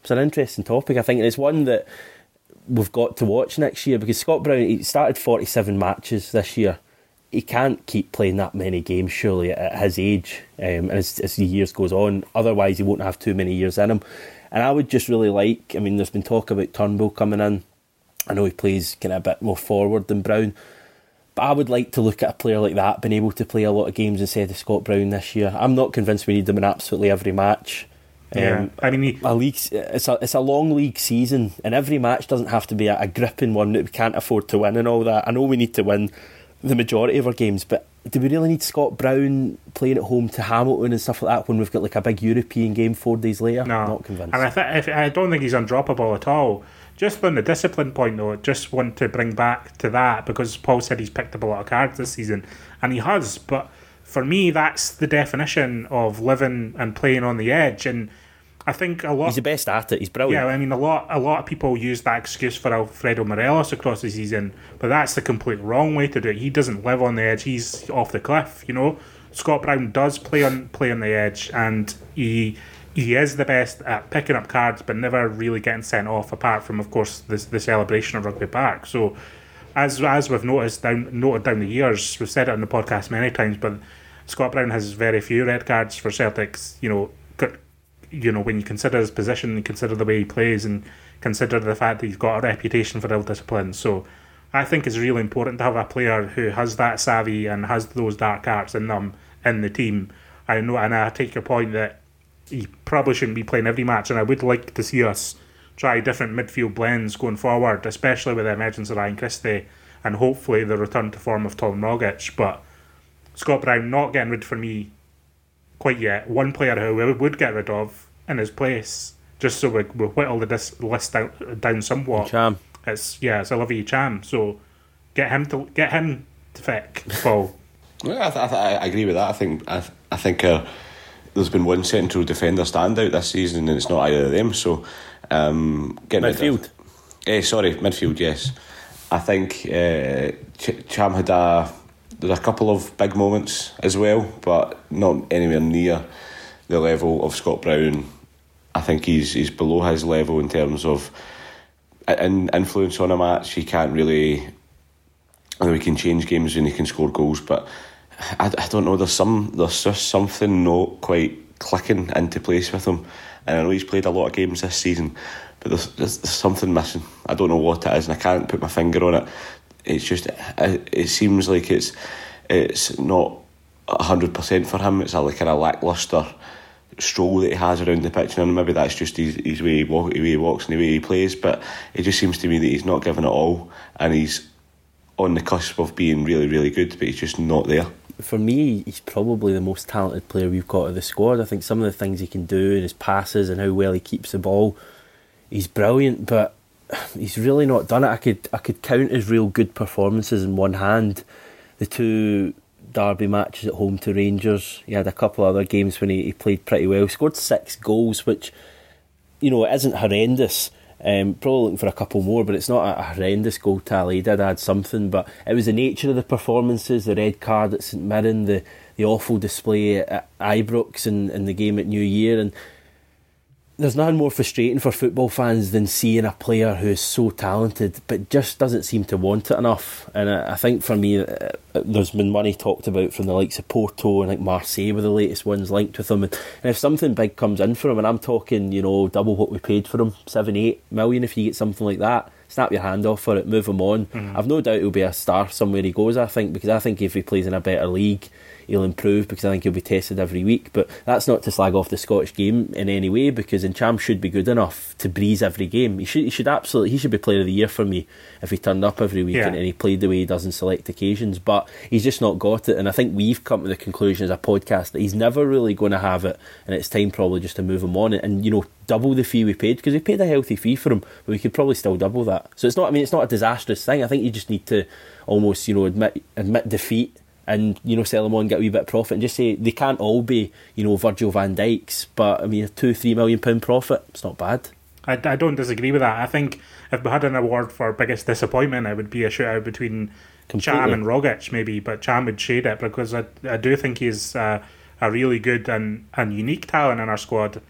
It's an interesting topic, I think, and it's one that we've got to watch next year because Scott Brown he started 47 matches this year. He can't keep playing that many games, surely, at his age, um, as, as the years goes on. Otherwise, he won't have too many years in him. And I would just really like, I mean, there's been talk about Turnbull coming in. I know he plays kind of a bit more forward than Brown. But I would like to look at a player like that being able to play a lot of games instead of Scott Brown this year. I'm not convinced we need them in absolutely every match. Yeah, um, I mean, he, a league. It's a it's a long league season, and every match doesn't have to be a, a gripping one that we can't afford to win and all that. I know we need to win the majority of our games, but do we really need Scott Brown playing at home to Hamilton and stuff like that when we've got like a big European game four days later? No, I'm not convinced. And I th- I don't think he's undroppable at all. Just on the discipline point, though, just want to bring back to that because Paul said he's picked up a lot of cards this season, and he has. But for me, that's the definition of living and playing on the edge. And I think a lot. He's the best at it. He's brilliant. Yeah, I mean, a lot, a lot of people use that excuse for Alfredo Morelos across the season, but that's the complete wrong way to do it. He doesn't live on the edge. He's off the cliff. You know, Scott Brown does play on play on the edge, and he he is the best at picking up cards, but never really getting sent off. Apart from, of course, the the celebration of Rugby Park. So, as as we've noticed down noted down the years, we've said it on the podcast many times, but Scott Brown has very few red cards for Celtics. You know you know, when you consider his position and consider the way he plays and consider the fact that he's got a reputation for ill discipline. So I think it's really important to have a player who has that savvy and has those dark arts in them in the team. I know, and I take your point that he probably shouldn't be playing every match, and I would like to see us try different midfield blends going forward, especially with the emergence of Ryan Christie and hopefully the return to form of Tom Rogic. But Scott Brown not getting rid for me quite yet. One player who we would get rid of in his place, just so we, we whittle the dis- list down, down somewhat. Ntcham. It's yeah, it's Olivier Ntcham. So get him to get him to fick Paul. yeah, I, th- I, agree with that. I think I, th- I think uh, there's been one central defender standout this season, and it's not either of them. So um, getting midfield. eh, sorry, midfield. Yes, I think uh, Ch- Ntcham had a there's a couple of big moments as well, but not anywhere near the level of Scott Brown. I think he's he's below his level in terms of in influence on a match. He can't really. I know he can change games and he can score goals, but I, I don't know. There's some there's just something not quite clicking into place with him. And I know he's played a lot of games this season, but there's, there's, there's something missing. I don't know what it is, and I can't put my finger on it it's just it, it seems like it's it's not hundred percent for him. It's a like kind of lackluster stroll that he has around the pitch, and maybe that's just his, his way, he walk, the way he walks and the way he plays. But it just seems to me that he's not giving it all, and he's on the cusp of being really, really good, but he's just not there. For me, he's probably the most talented player we've got of the squad. I think some of the things he can do and his passes and how well he keeps the ball, he's brilliant. But he's really not done it. I could I could count his real good performances in one hand. The two derby matches at home to Rangers. He had a couple of other games when he, he played pretty well. He scored six goals, which you know it isn't horrendous. Um, probably looking for a couple more, but it's not a horrendous goal tally. He did add something, but it was the nature of the performances, the red card at St Mirren, the the awful display at Ibrox in, in the game at New Year, and there's nothing more frustrating for football fans than seeing a player who is so talented but just doesn't seem to want it enough. And I, think for me, uh, there's been money talked about from the likes of Porto and like Marseille were the latest ones linked with him. And, if something big comes in for him, and I'm talking, you know, double what we paid for him, seven, eight million, if you get something like that, snap your hand off for it, move him on. Mm-hmm. I've no doubt he'll be a star somewhere he goes. I think because I think if he plays in a better league he'll improve because I think he'll be tested every week. But that's not to slag off the Scottish game in any way because Ntcham should be good enough to breeze every game. He should he should absolutely he should be player of the year for me if he turned up every week yeah. and, and, he played the way he does in select occasions. But he's just not got it, and I think we've come to the conclusion as a podcast that he's never really going to have it, and it's time probably just to move him on and, and you know double the fee we paid because we paid a healthy fee for him, but we could probably still double that. So it's not. I mean, it's not a disastrous thing. I think you just need to almost you know admit admit defeat and you know sell them on, get a wee bit of profit, and just say they can't all be you know Virgil Van Dijk's, but I mean a two three million pound profit, it's not bad. I, I don't disagree with that. I think if we had an award for biggest disappointment, it would be a shootout between Completely. Ntcham and Rogic maybe, but Ntcham would shade it because I, I do think he's uh, a really good and, and unique talent in our squad.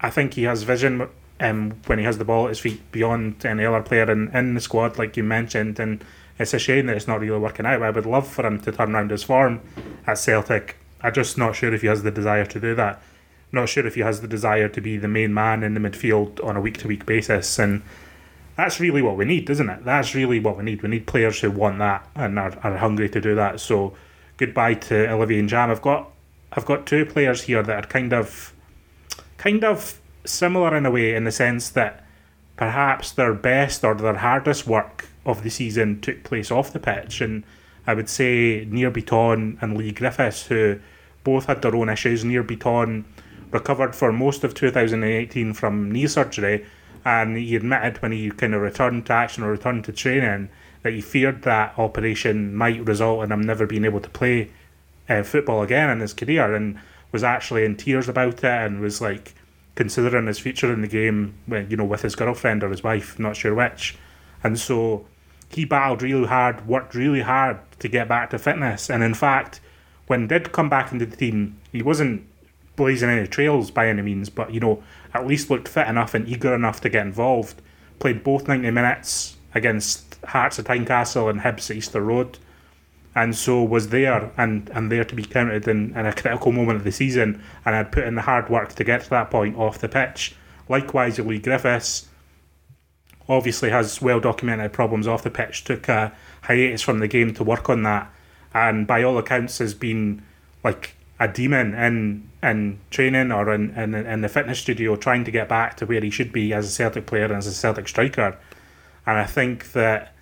I think he has vision um, when he has the ball at his feet beyond any other player in, in the squad, like you mentioned, and it's a shame that it's not really working out. I would love for him to turn around his form at Celtic. I'm just not sure if he has the desire to do that. Not sure if he has the desire to be the main man in the midfield on a week to week basis. And that's really what we need, isn't it? That's really what we need. We need players who want that and are, are hungry to do that. So goodbye to Olivier Ntcham. I've got I've got two players here that are kind of kind of similar in a way in the sense that perhaps their best or their hardest work of the season took place off the pitch. And I would say Nir Bitton and Leigh Griffiths, who both had their own issues. Nir Bitton recovered for most of 2018 from knee surgery, and he admitted when he kind of returned to action or returned to training that he feared that operation might result in him never being able to play uh, football again in his career, and was actually in tears about it and was like considering his future in the game, you know, with his girlfriend or his wife, not sure which. And so he battled really hard, worked really hard to get back to fitness. And in fact, when did come back into the team, he wasn't blazing any trails by any means, but you know, at least looked fit enough and eager enough to get involved. Played both 90 minutes against Hearts of Tynecastle and Hibs at Easter Road. And so was there and, and there to be counted in, in a critical moment of the season and had put in the hard work to get to that point off the pitch. Likewise, Leigh Griffiths obviously has well documented problems off the pitch, took a hiatus from the game to work on that, and by all accounts has been like a demon in in training or in, in in the fitness studio trying to get back to where he should be as a Celtic player and as a Celtic striker. And I think that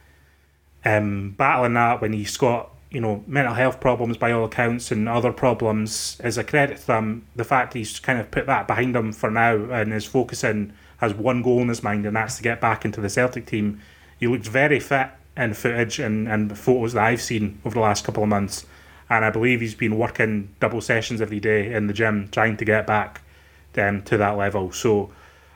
um, battling that when he's got you know mental health problems by all accounts and other problems is a credit to him. The fact he's kind of put that behind him for now and is focusing has one goal in his mind, and that's to get back into the Celtic team. He looked very fit in footage and, and photos that I've seen over the last couple of months. And I believe he's been working double sessions every day in the gym, trying to get back um, to that level. So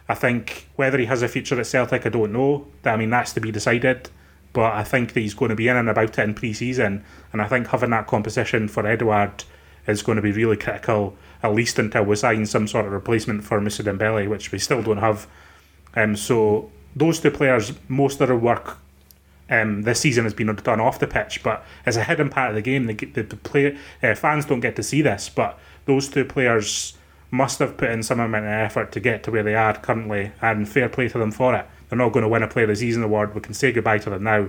I think whether he has a future at Celtic, I don't know. I mean, that's to be decided. But I think that he's going to be in and about it in pre season. And I think having that composition for Edouard is going to be really critical at least until we sign some sort of replacement for Moussa Dembele, which we still don't have. Um, so those two players, most of their work um, this season has been done off the pitch, but as a hidden part of the game, the, the, the play, uh, fans don't get to see this. But those two players must have put in some amount of effort to get to where they are currently, and fair play to them for it. They're not going to win a Player of the Season award. We can say goodbye to them now,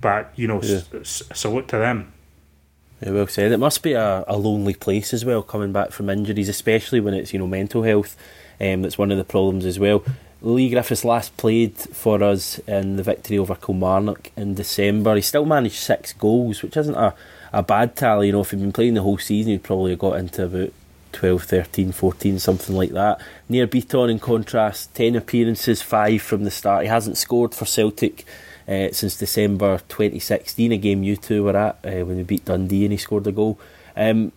but you know, yeah. s- salute to them. Yeah, well said. It must be a, a lonely place as well, coming back from injuries, especially when it's you know mental health. Um, that's one of the problems as well. Leigh Griffiths last played for us in the victory over Kilmarnock in December. He still managed six goals, which isn't a, a bad tally. You know, if he'd been playing the whole season, he'd probably have got into about 12, 13, 14, something like that. Nir Bitton, in contrast, 10 appearances, 5 from the start. He hasn't scored for Celtic uh, since December 2016, a game you two were at uh, when we beat Dundee and he scored a goal. Um,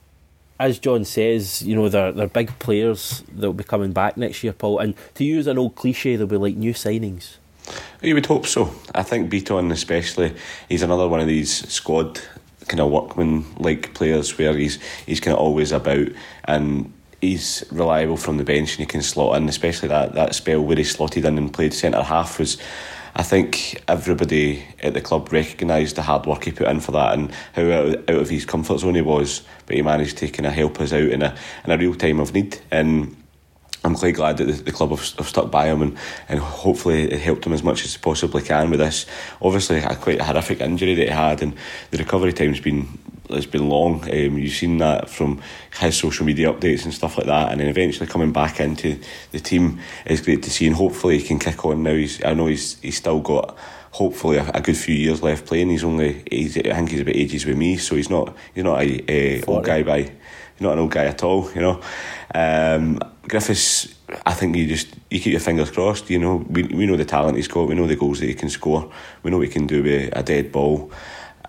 as John says, you know, they're, they're big players that will be coming back next year, Paul. And to use an old cliche, they'll be like new signings. You would hope so. I think Bitton, especially, he's another one of these squad kind of workman like players where he's he's kind of always about and he's reliable from the bench and he can slot in, especially that, that spell where he slotted in and played centre half was. I think everybody at the club recognised the hard work he put in for that and how out, of his comfort zone he was, but he managed to kind of help us out in a in a real time of need. And I'm quite glad that the, the club have, have, stuck by him and, and hopefully it helped him as much as possibly can with this. Obviously, a quite horrific injury that he had, and the recovery time's been has been long. Um, you've seen that from his social media updates and stuff like that, and then eventually coming back into the team is great to see, and hopefully he can kick on now. He's, I know he's he's still got hopefully a, a, good few years left playing. He's only he's, I think he's about ages with me, so he's not he's not a, a old guy by he's not an old guy at all, you know. Um, Griffiths, I think you just you keep your fingers crossed. You know, we we know the talent he's got. We know the goals that he can score. We know what he can do with a dead ball.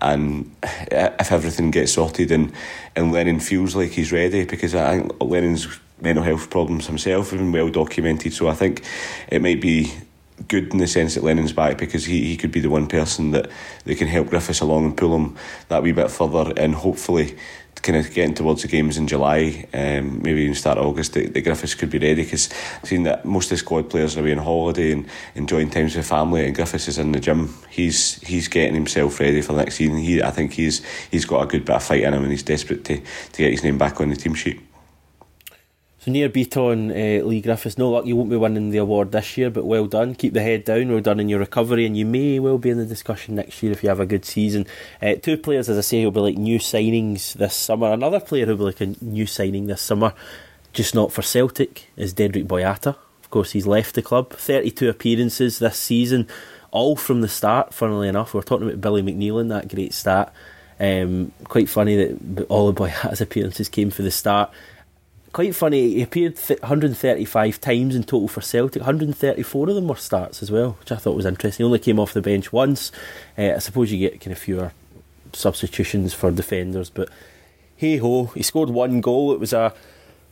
And if everything gets sorted and, and Lennon feels like he's ready, because I think Lennon's mental health problems himself have been well documented. So I think it might be good in the sense that Lennon's back because he, he could be the one person that, that can help Griffiths along and pull him that wee bit further and hopefully kind of getting towards the games in July, um, maybe even start August, the, the Griffiths could be ready because I've seen that most of the squad players are away on holiday and enjoying times with family, and Griffiths is in the gym. He's he's getting himself ready for the next season. He, I think he's he's got a good bit of fight in him, and he's desperate to, to get his name back on the team sheet. So Nir Bitton, uh, Leigh Griffiths, no luck you won't be winning the award this year, but well done. Keep the head down, well done in your recovery, and you may well be in the discussion next year if you have a good season. Uh, two players, as I say, will be like new signings this summer. Another player who'll be like a new signing this summer, just not for Celtic, is Dedryck Boyata. Of course, he's left the club. 32 appearances this season, all from the start, funnily enough. We are talking about Billy McNeill that great stat. Um, quite funny that all of Boyata's appearances came for the start quite funny. He appeared 135 times in total for Celtic. 134 of them were starts as well, which I thought was interesting. He only came off the bench once. Uh, I suppose you get kind of fewer substitutions for defenders, but hey ho, he scored one goal. It was a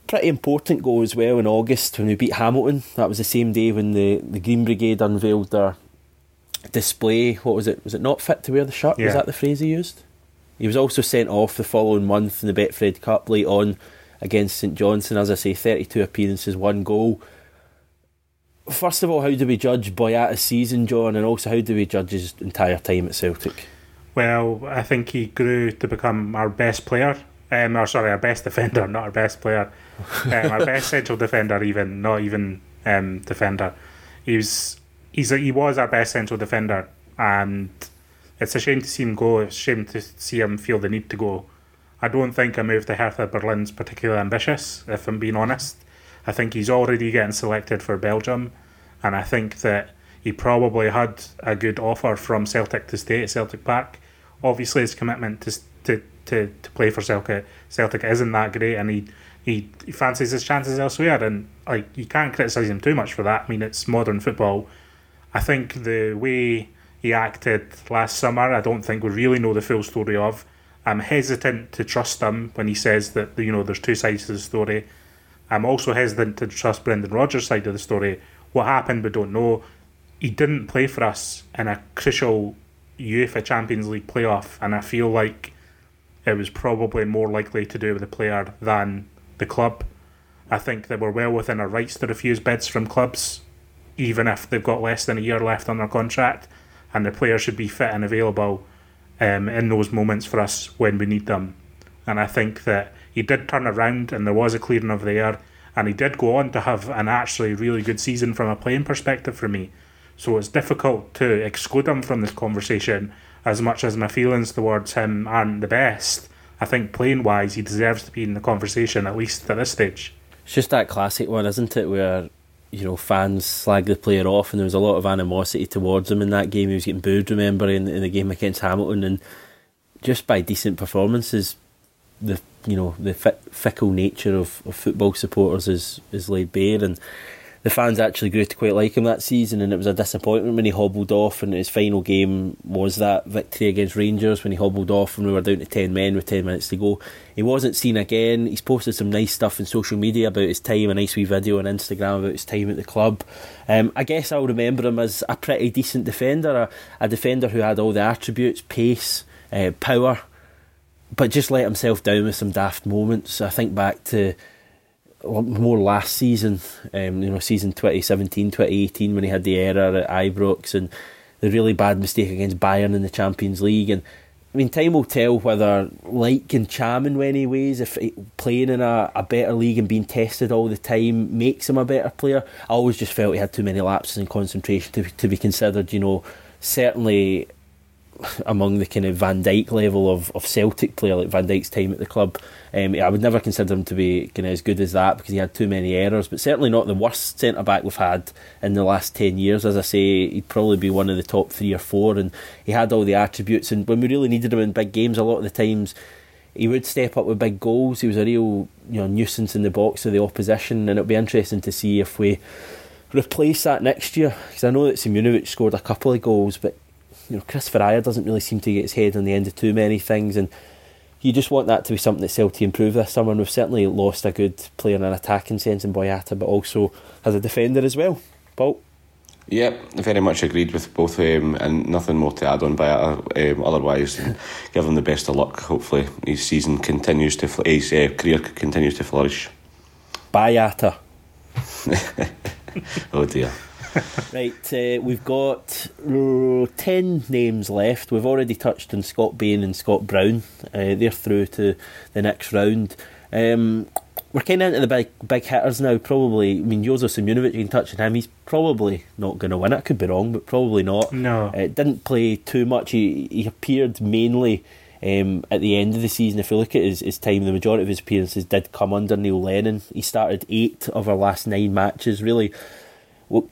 pretty important goal as well in August when we beat Hamilton. That was the same day when the, the Green Brigade unveiled their display. What was it? Was it not fit to wear the shirt? Yeah. Was that the phrase he used? He was also sent off the following month in the Betfred Cup late on against St Johnstone. As I say, 32 appearances, one goal. First of all, how do we judge Boyata's season, John, and also how do we judge his entire time at Celtic? Well, I think he grew to become our best player. Um, or sorry, our best defender, not our best player. Um, our best central defender, even not even um, defender. He was he's a, he was our best central defender, and it's a shame to see him go. It's a shame to see him feel the need to go. I don't think a move to Hertha Berlin's particularly ambitious, if I'm being honest. I think he's already getting selected for Belgium, and I think that he probably had a good offer from Celtic to stay at Celtic Park. Obviously, his commitment to to, to, to play for Celtic Celtic isn't that great, and he, he he fancies his chances elsewhere, and like you can't criticise him too much for that. I mean, it's modern football. I think the way he acted last summer, I don't think we really know the full story of. I'm hesitant to trust him when he says that you know there's two sides to the story. I'm also hesitant to trust Brendan Rodgers' side of the story. What happened, we don't know. He didn't play for us in a crucial UEFA Champions League playoff, and I feel like it was probably more likely to do with the player than the club. I think that we're well within our rights to refuse bids from clubs, even if they've got less than a year left on their contract, and the player should be fit and available um, in those moments for us when we need them. And I think that he did turn around and there was a clearing of the air. And he did go on to have an actually really good season from a playing perspective for me. So it's difficult to exclude him from this conversation as much as my feelings towards him aren't the best. I think playing wise, he deserves to be in the conversation, at least at this stage. It's just that classic one, isn't it, where you know, fans slag the player off, and there was a lot of animosity towards him in that game. He was getting booed, remember, in, in the game against Hamilton, and just by decent performances, the you know the fickle nature of, of football supporters is is laid bare, and the fans actually grew to quite like him that season, and it was a disappointment when he hobbled off. And his final game was that victory against Rangers when he hobbled off and we were down to 10 men with 10 minutes to go. He wasn't seen again. He's posted some nice stuff in social media about his time, a nice wee video on Instagram about his time at the club. Um, I guess I'll remember him as a pretty decent defender, a, a defender who had all the attributes pace, uh, power, but just let himself down with some daft moments. I think back to more last season, um, you know, season 2017, 2018, when he had the error at Ibrox and the really bad mistake against Bayern in the Champions League. And I mean, time will tell whether like Ntcham in many ways. If playing in a, a better league and being tested all the time makes him a better player. I always just felt he had too many lapses in concentration to to be considered. You know, certainly among the kind of Van Dijk level of, of Celtic player, like Van Dijk's time at the club. Um, I would never consider him to be kind of as good as that because he had too many errors, but certainly not the worst centre back we've had in the last 10 years. As I say, he'd probably be one of the top three or four, and he had all the attributes. And when we really needed him in big games, a lot of the times he would step up with big goals. He was a real you know nuisance in the box of the opposition, and it'll be interesting to see if we replace that next year because I know that Simunovic scored a couple of goals, but you know, Kristoffer Ajer doesn't really seem to get his head on the end of too many things, and you just want that to be something that Celtic improve this summer. And we've certainly lost a good player in an attacking sense in Boyata, but also as a defender as well. Paul? Yep, very much agreed with both of them, and nothing more to add on Boyata. Um, otherwise, give him the best of luck. Hopefully, his season continues to, his uh, career continues to flourish. Boyata. oh dear. right, uh, we've got uh, 10 names left. We've already touched on Scott Bain and Scott Brown. Uh, they're through to the next round. Um, we're kind of into the big big hitters now. Probably, I mean, Jozo Simunovic, you can touch on him. He's probably not going to win it. Could be wrong, but probably not. No, uh, didn't play too much. He he appeared mainly um, at the end of the season. If you look at his, his time, the majority of his appearances did come under Neil Lennon. He started eight of our last nine matches. Really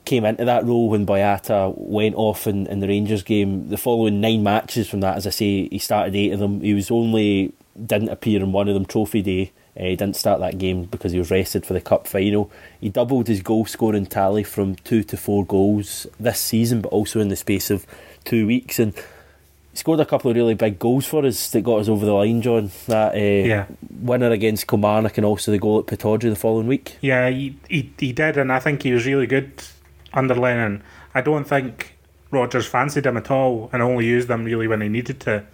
came into that role when Boyata went off in, in the Rangers game. The following nine matches from that, as I say, he started eight of them. He was only didn't appear in one of them, Trophy Day. Uh, he didn't start that game because he was rested for the cup final. He doubled his goal scoring tally from two to four goals this season, but also in the space of two weeks. And scored a couple of really big goals for us that got us over the line, John. That uh, yeah. winner against Kilmarnock and also the goal at Pittodrie the following week. Yeah, he, he, he did, and I think he was really good under Lennon. I don't think Rodgers fancied him at all and only used him really when he needed to.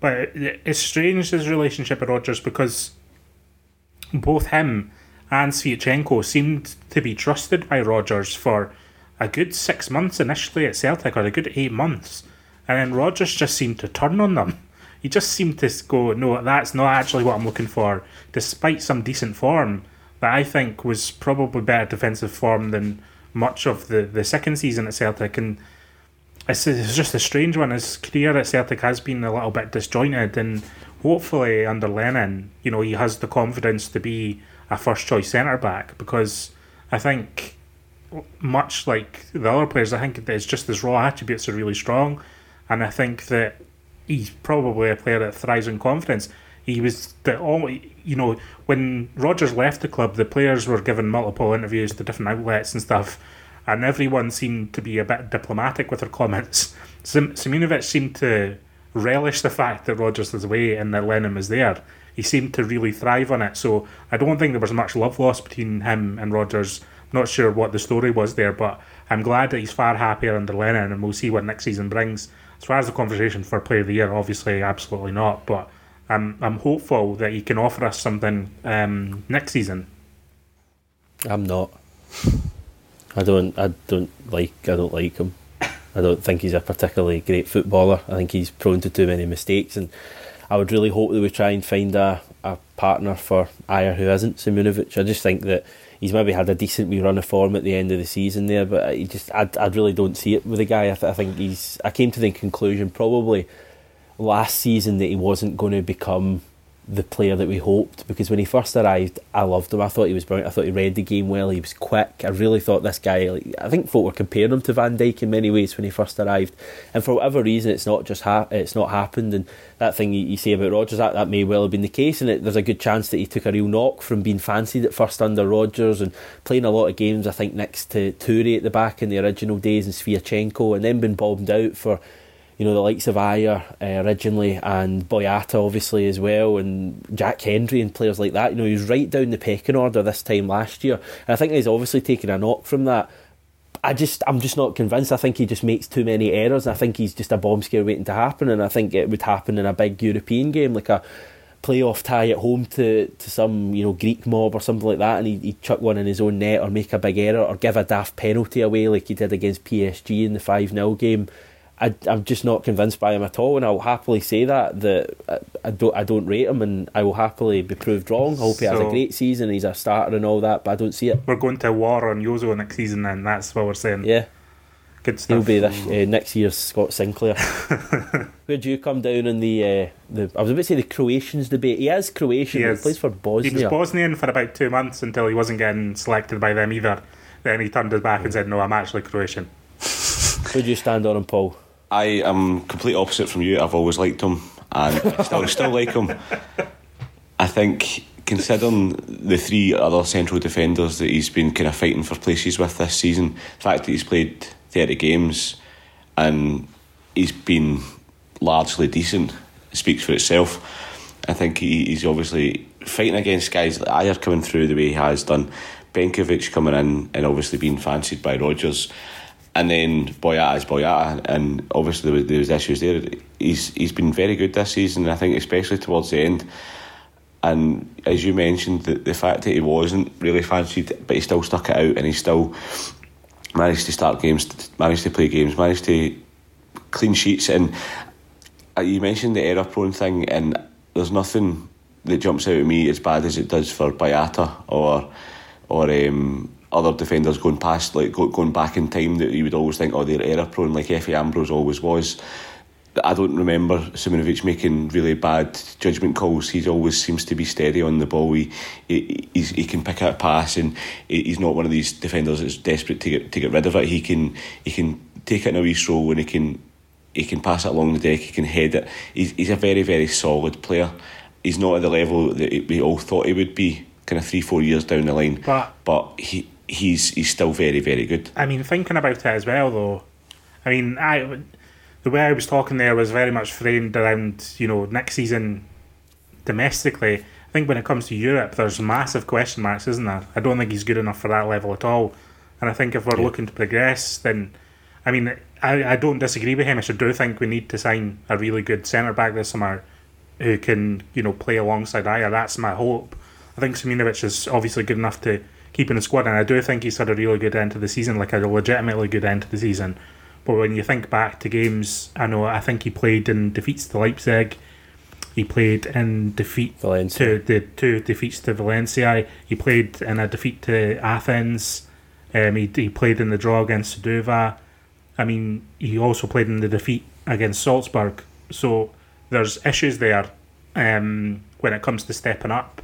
But it's strange his relationship with Rodgers because both him and Sviatchenko seemed to be trusted by Rodgers for a good six months initially at Celtic, or a good eight months. And then Rodgers just seemed to turn on them. He just seemed to go, no, that's not actually what I'm looking for, despite some decent form that I think was probably better defensive form than much of the, the second season at Celtic. And it's, it's just a strange one. His career at Celtic has been a little bit disjointed, and hopefully under Lennon, you know, he has the confidence to be a first choice centre back because I think much like the other players, I think it's just his raw attributes are really strong, and I think that he's probably a player that thrives in confidence. He was the all you know when Rodgers left the club, the players were given multiple interviews to different outlets and stuff, and everyone seemed to be a bit diplomatic with their comments. Sim- Simunovic seemed to relish the fact that Rodgers was away and that Lennon was there. He seemed to really thrive on it. So I don't think there was much love lost between him and Rodgers. Not sure what the story was there, but I'm glad that he's far happier under Lennon, and we'll see what next season brings. As far as the conversation for Player of the Year, obviously, absolutely not. But I'm I'm hopeful that he can offer us something um, next season. I'm not. I don't. I don't like. I don't like him. I don't think he's a particularly great footballer. I think he's prone to too many mistakes, and I would really hope that we try and find a, a partner for Ajer who isn't Simunovic. I just think that he's maybe had a decent wee run of form at the end of the season there, but he just I, I really don't see it with the guy. I, th- I think he's. I came to the conclusion probably last season that he wasn't going to become the player that we hoped because when he first arrived, I loved him. I thought he was brilliant. I thought he read the game well. He was quick. I really thought this guy. Like, I think folk were comparing him to Van Dijk in many ways when he first arrived, and for whatever reason, it's not just ha- it's not happened. And that thing you, you say about Rodgers, that, that may well have been the case, and it, there's a good chance that he took a real knock from being fancied at first under Rodgers and playing a lot of games. I think next to Toure at the back in the original days and Sviatchenko, and then been bombed out for you know, the likes of Ajer uh, originally and Boyata obviously as well, and Jack Hendry and players like that. You know, he was right down the pecking order this time last year. And I think he's obviously taken a knock from that. I just, I'm just not convinced. I think he just makes too many errors. I think he's just a bomb scare waiting to happen, and I think it would happen in a big European game, like a playoff tie at home to, to some you know Greek mob or something like that, and he'd, he'd chuck one in his own net or make a big error or give a daft penalty away like he did against PSG in the five 0 game I, am just not convinced by him at all, and I'll happily say that that I, I, don't I don't rate him, and I will happily be proved wrong. I hope he has a great season, he's a starter and all that, but I don't see it. We're going to war on Jozo next season, then that's what we're saying. Yeah, good stuff. He'll be this uh, next year's Scott Sinclair. Where do you come down in the uh, the? I was about to say the Croatians debate. He is Croatian. He, is. he plays for Bosnia. He was Bosnian for about two months until he wasn't getting selected by them either. Then he turned his back and said, "No, I'm actually Croatian." Where'd you stand on him, Paul? I am complete opposite from you. I've always liked him, and I still still like him. I think considering the three other central defenders that he's been kind of fighting for places with this season, the fact that he's played thirty games and he's been largely decent speaks for itself. I think he, he's obviously fighting against guys like Ajer coming through the way he has done, Benkovic coming in and obviously being fancied by Rodgers and then Boyata is Boyata, and obviously there was, there was issues there. He's he's been very good this season, I think, especially towards the end. And as you mentioned, the, the fact that he wasn't really fancied, but he still stuck it out, and he still managed to start games, managed to play games, managed to clean sheets. And uh, you mentioned the error prone thing, and there's nothing that jumps out at me as bad as it does for Boyata or or um, other defenders going past, like going back in time, that you would always think, oh, they're error prone, like Efe Ambrose always was. I don't remember Simunovic making really bad judgment calls. He always seems to be steady on the ball. He he, he can pick out a pass, and he's not one of these defenders that's desperate to get to get rid of it. He can he can take it in a wee stroll, and he can he can pass it along the deck. He can head it. He's he's a very very solid player. He's not at the level that we all thought he would be, kind of three four years down the line. But but he he's he's still very very good. I mean, thinking about it as well, though. I mean, I the way I was talking there was very much framed around you know next season domestically. I think when it comes to Europe, there's massive question marks, isn't there? I don't think he's good enough for that level at all. And I think if we're yeah. looking to progress, then I mean, I, I don't disagree with him. I do think we need to sign a really good centre back this summer who can you know play alongside Ajer. That's my hope. I think Simunovic is obviously good enough to keeping the squad. And I do think he's had a really good end to the season, like a legitimately good end to the season. But when you think back to games, I know I think he played in defeats to Leipzig. He played in defeat Valencia. to the two defeats to Valencia. He played in a defeat to Athens. Um, he, he played in the draw against Suduva. I mean, he also played in the defeat against Salzburg. So there's issues there um, when it comes to stepping up.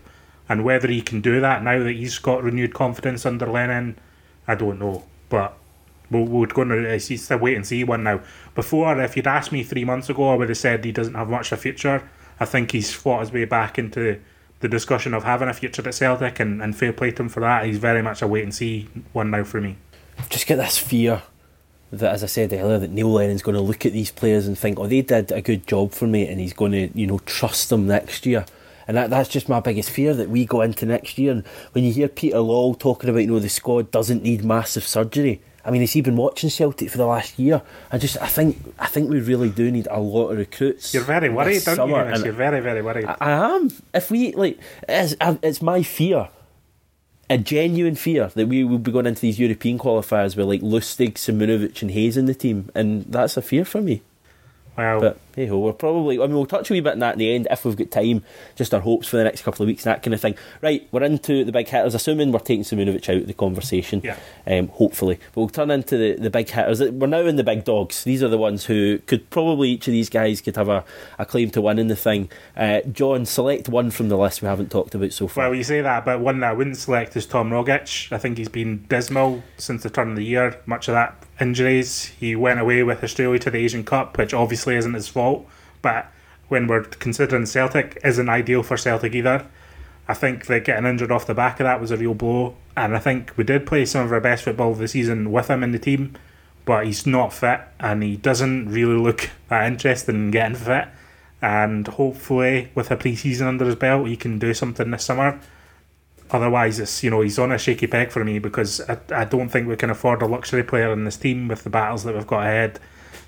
And whether he can do that now that he's got renewed confidence under Lennon, I don't know. But we're, we're going to it's a wait and see one now. Before, if you'd asked me three months ago, I would have said he doesn't have much of a future. I think he's fought his way back into the discussion of having a future at Celtic, and, and fair play to him for that. He's very much a wait and see one now for me. Just get this fear that, as I said earlier, that Neil Lennon's going to look at these players and think, oh, they did a good job for me, and he's going to, you know, trust them next year. And that, that's just my biggest fear that we go into next year. And when you hear Peter Lawwell talking about, you know, the squad doesn't need massive surgery. I mean, has he been watching Celtic for the last year? I just, I think, I think we really do need a lot of recruits. You're very worried, don't you? And You're very, very worried. I, I am. If we like, it's, it's my fear, a genuine fear that we will be going into these European qualifiers with like Lustig, Simunovic, and Hayes in the team, and that's a fear for me. Well, But hey ho, we're probably. I mean, we'll touch a wee bit on that in the end if we've got time. Just our hopes for the next couple of weeks and that kind of thing. Right, we're into the big hitters. Assuming we're taking Simunovic out of the conversation. Yeah. Um, hopefully, but we'll turn into the, the big hitters. We're now in the big dogs. These are the ones who could probably each of these guys could have a, a claim to winning the thing. Uh, John, select one from the list we haven't talked about so far. well, you say that, but one that I wouldn't select is Tom Rogic. I think he's been dismal since the turn of the year. Much of that injuries. He went away with Australia to the Asian Cup, which obviously isn't his fault. But when we're considering Celtic, isn't ideal for Celtic either. I think that getting injured off the back of that was a real blow, and I think we did play some of our best football of the season with him in the team, but he's not fit and he doesn't really look that interested in getting fit. And hopefully, with a pre-season under his belt, he can do something this summer. Otherwise, it's you know he's on a shaky peg for me because I, I don't think we can afford a luxury player in this team with the battles that we've got ahead.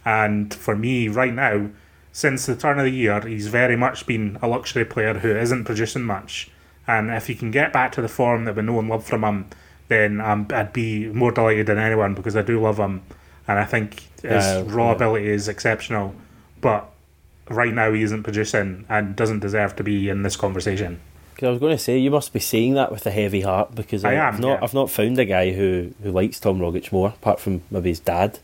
And for me, right now, since the turn of the year, he's very much been a luxury player who isn't producing much. And if he can get back to the form that we know and love from him, then um, I'd be more delighted than anyone because I do love him, and I think his Uh, raw yeah. ability is exceptional. But right now, he isn't producing and doesn't deserve to be in this conversation. 'Cause I was going to say you must be saying that with a heavy heart because I I've am, not yeah. I've not found a guy who, who likes Tom Rogic more apart from maybe his dad.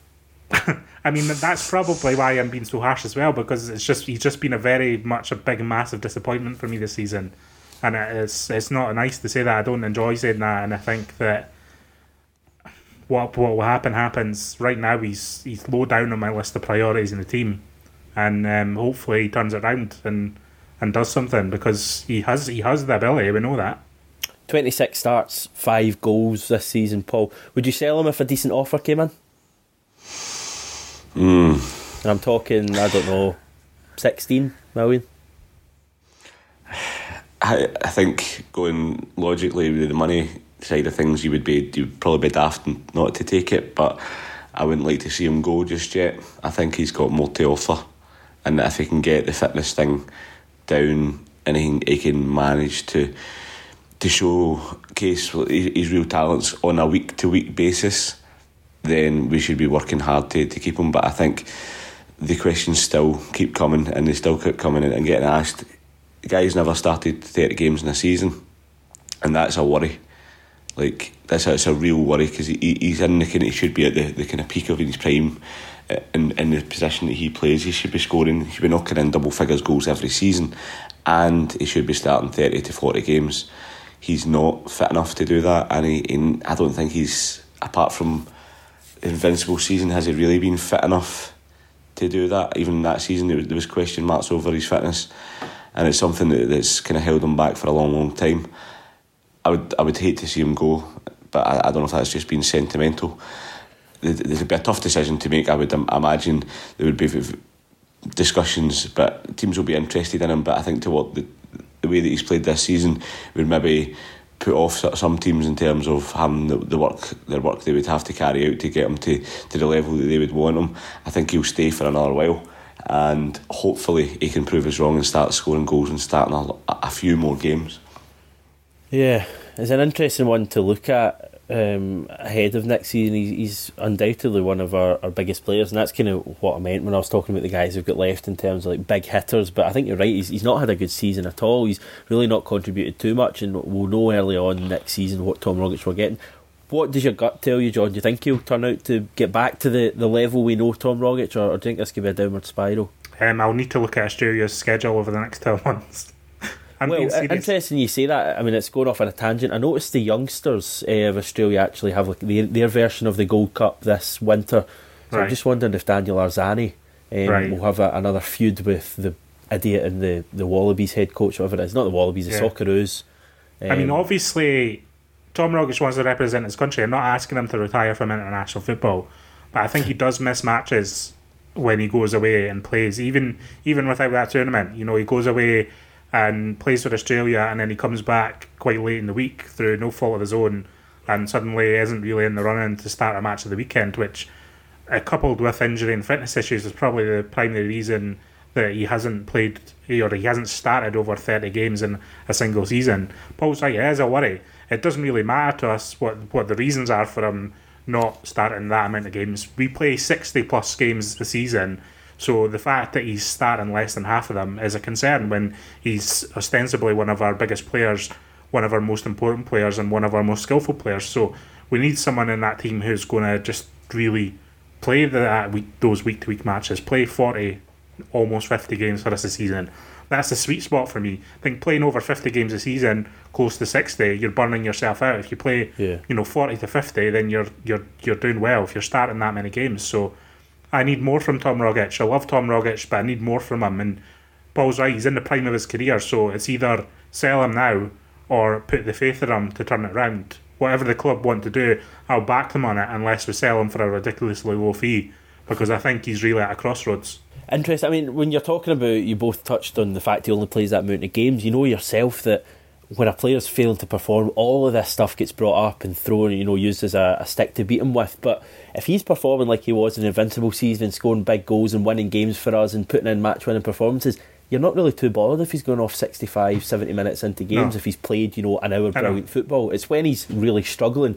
I mean, that's probably why I'm being so harsh as well because it's just he's just been a very much a big massive disappointment for me this season, and it's it's not nice to say that. I don't enjoy saying that, and I think that what what will happen happens. Right now, he's he's low down on my list of priorities in the team, and um, hopefully he turns it around and and does something because he has he has the ability. We know that. Twenty six starts, five goals this season. Paul, would you sell him if a decent offer came in? Mm. And I'm talking, I don't know, sixteen million. I, I think going logically with the money side of things, you would be you'd probably be daft not to take it. But I wouldn't like to see him go just yet. I think he's got more to offer, and if he can get the fitness thing down and he can, he can manage to to show case his real talents on a week to week basis, then we should be working hard to, to keep him. But I think the questions still keep coming and they still keep coming and getting asked. The guy's never started 30 games in a season, and that's a worry. Like, that's a, it's a real worry because he, he- he's in the kind he should be at the, the kind of peak of his prime uh, in, in the position that he plays. He should be scoring, he should be knocking in double figures goals every season, and he should be starting 30 to 40 games. He's not fit enough to do that, and, he, and I don't think he's, apart from Invincible season, has he really been fit enough to do that? Even that season, there was, question marks over his fitness, and it's something that, that's kind of held him back for a long, long time. I would, I would hate to see him go, but I, I don't know if that's just been sentimental. There'd be a tough decision to make. I would imagine there would be discussions, but teams will be interested in him. But I think to what the, the way that he's played this season would maybe put off some teams in terms of having the, the work their work they would have to carry out to get them to, to the level that they would want them. I think he'll stay for another while. And hopefully he can prove us wrong and start scoring goals and starting a, a few more games. Yeah, it's an interesting one to look at um, ahead of next season. He's, he's undoubtedly one of our, our biggest players, and that's kind of what I meant when I was talking about the guys who've got left in terms of like big hitters. But I think you're right. He's, he's not had a good season at all. He's really not contributed too much, and we'll know early on next season what Tom Rogic we're getting. What does your gut tell you, John? Do you think he'll turn out to get back to the, the level we know Tom Rogic, or, or do you think this could be a downward spiral? Um, I'll need to look at Australia's schedule over the next 12 months. I'm well, interesting you say that. I mean, it's going off on a tangent. I noticed the youngsters uh, of Australia actually have like their, their version of the Gold Cup this winter. So I'm just wondering if Daniel Arzani um, Right. will have a, another feud with the idiot and the, the Wallabies head coach, whatever it is. Not the Wallabies, the Yeah. Socceroos. I mean, Um, obviously, Tom Rogic wants to represent his country. I'm not asking him to retire from international football, but I think he does miss matches when he goes away and plays. Even even without that tournament, you know, he goes away and plays for Australia, and then he comes back quite late in the week through no fault of his own, and suddenly isn't really in the running to start a match of the weekend, which. Uh, coupled with injury and fitness issues is probably the primary reason that he hasn't played or he hasn't started over 30 games in a single season. Paul's right, it is a worry. It doesn't really matter to us what, what the reasons are for him not starting that amount of games. We play 60 plus games a season, So the fact that he's starting less than half of them is a concern when he's ostensibly one of our biggest players, one of our most important players, and one of our most skillful players. So we need someone in that team who's going to just really play the, week, those week to week matches, play 40, almost 50 games for us this season. That's the sweet spot for me. I think playing over 50 games a season, close to 60, you're burning yourself out. If you play, Yeah. you know, 40 to 50, then you're you're you're doing well if you're starting that many games. So I need more from Tom Rogic. I love Tom Rogic, but I need more from him. And Paul's right, he's in the prime of his career, so it's either sell him now or put the faith in him to turn it round. Whatever the club want to do, I'll back them on it unless we sell him for a ridiculously low fee because I think he's really at a crossroads. Interesting. I mean, when you're talking about, you both touched on the fact he only plays that amount of games. You know yourself that when a player's failing to perform, all of this stuff gets brought up and thrown, you know, used as a, a stick to beat him with. But if he's performing like he was in the Invincible season and scoring big goals and winning games for us and putting in match winning performances, you're not really too bothered if he's going off 65, 70 minutes into games, No. if he's played, you know, an hour brilliant football. It's when he's really struggling,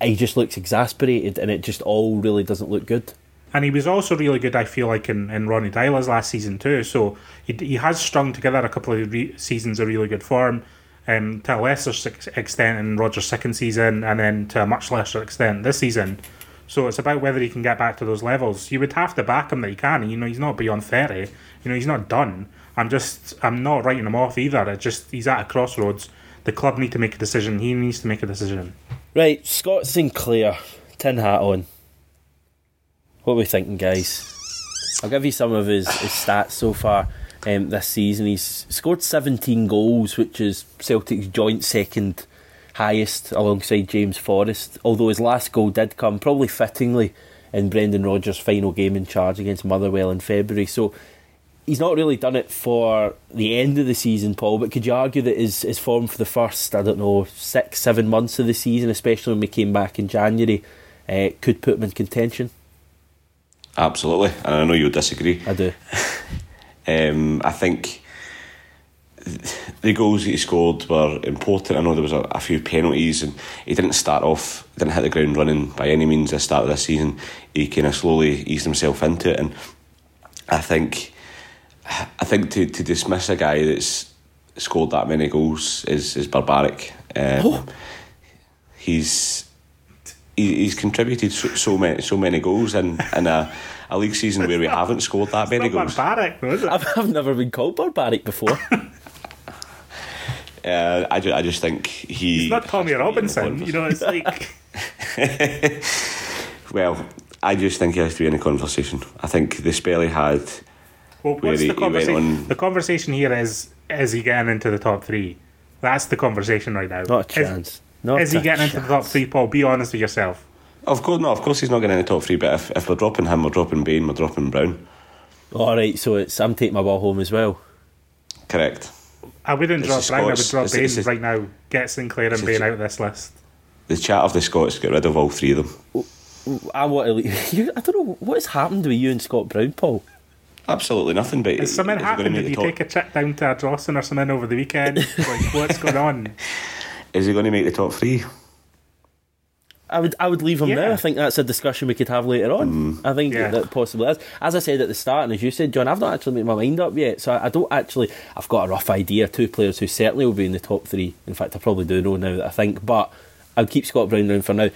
he just looks exasperated and it just all really doesn't look good. And he was also really good, I feel like, in, in Ronny Deila's last season too. So he, he has strung together a couple of re- seasons of really good form, um, to a lesser extent in Rodgers' second season, and then to a much lesser extent this season. So it's about whether he can get back to those levels. You would have to back him that he can. You know, he's not beyond thirty. You know, he's not done. I'm just, I'm not writing him off either. It's just he's at a crossroads. The club need to make a decision. He needs to make a decision. Right, Scott Sinclair, tin hat on. What are we thinking, guys? I'll give you some of his, his stats so far um, this season. He's scored 17 goals, which is Celtic's joint second highest alongside James Forrest. Although his last goal did come, probably fittingly, in Brendan Rodgers' final game in charge against Motherwell in February. So he's not really done it for the end of the season, Paul. But could you argue that his his form for the first, I don't know, six, seven months of the season, especially when we came back in January, uh, could put him in contention? Absolutely, and I know you'll disagree. I do. Um, I think the goals that he scored were important. I know there was a, a few penalties, and he didn't start off, didn't hit the ground running by any means. At the start of this season, he kind of slowly eased himself into it, and I think, I think to, to dismiss a guy that's scored that many goals is is barbaric. Um, Oh. He's he, he's contributed so, so many so many goals in in a, a league season where we haven't scored that many not goals. barbaric, though, is it? I've, I've never been called barbaric before. Uh, I, ju- I just think he. It's not Tommy has to be in the Robinson. You know, it's like. Well, I just think he has to be in the conversation. I think the spell he had. Well, Where what's the he went conversation? on- The conversation here is: is he getting into the top three? That's the conversation right now. Not a Is- chance. Not Is, he a getting into the top three, Paul? Be honest with yourself. Of course, no. Of course, he's not getting in the top three. But if, if we're dropping him, we're dropping Bain, we're dropping Brown. All right, so it's I'm taking my ball home as well. Correct. I wouldn't It's drop the Brown. I would drop Bain it's- right now. Get Sinclair and it's- Bain out of this list. The chat of the Scots get rid of all three of them. I want to. leave- You, I don't know what has happened with you and Scott Brown, Paul. Absolutely nothing. But Has something is he happened? make Did you top- take a trip down to Ardrossan or something over the weekend? like, what's going on? Is he going to make the top three? I would I would leave him Yeah. there. I think that's a discussion we could have later on. Mm. I think Yeah. that possibly is. As I said at the start, and as you said, John, I've not actually made my mind up yet. So I, I don't actually. I've got a rough idea. Two players who certainly will be in the top three. In fact, I probably do know now that I think. But I'll keep Scott Brown down for now.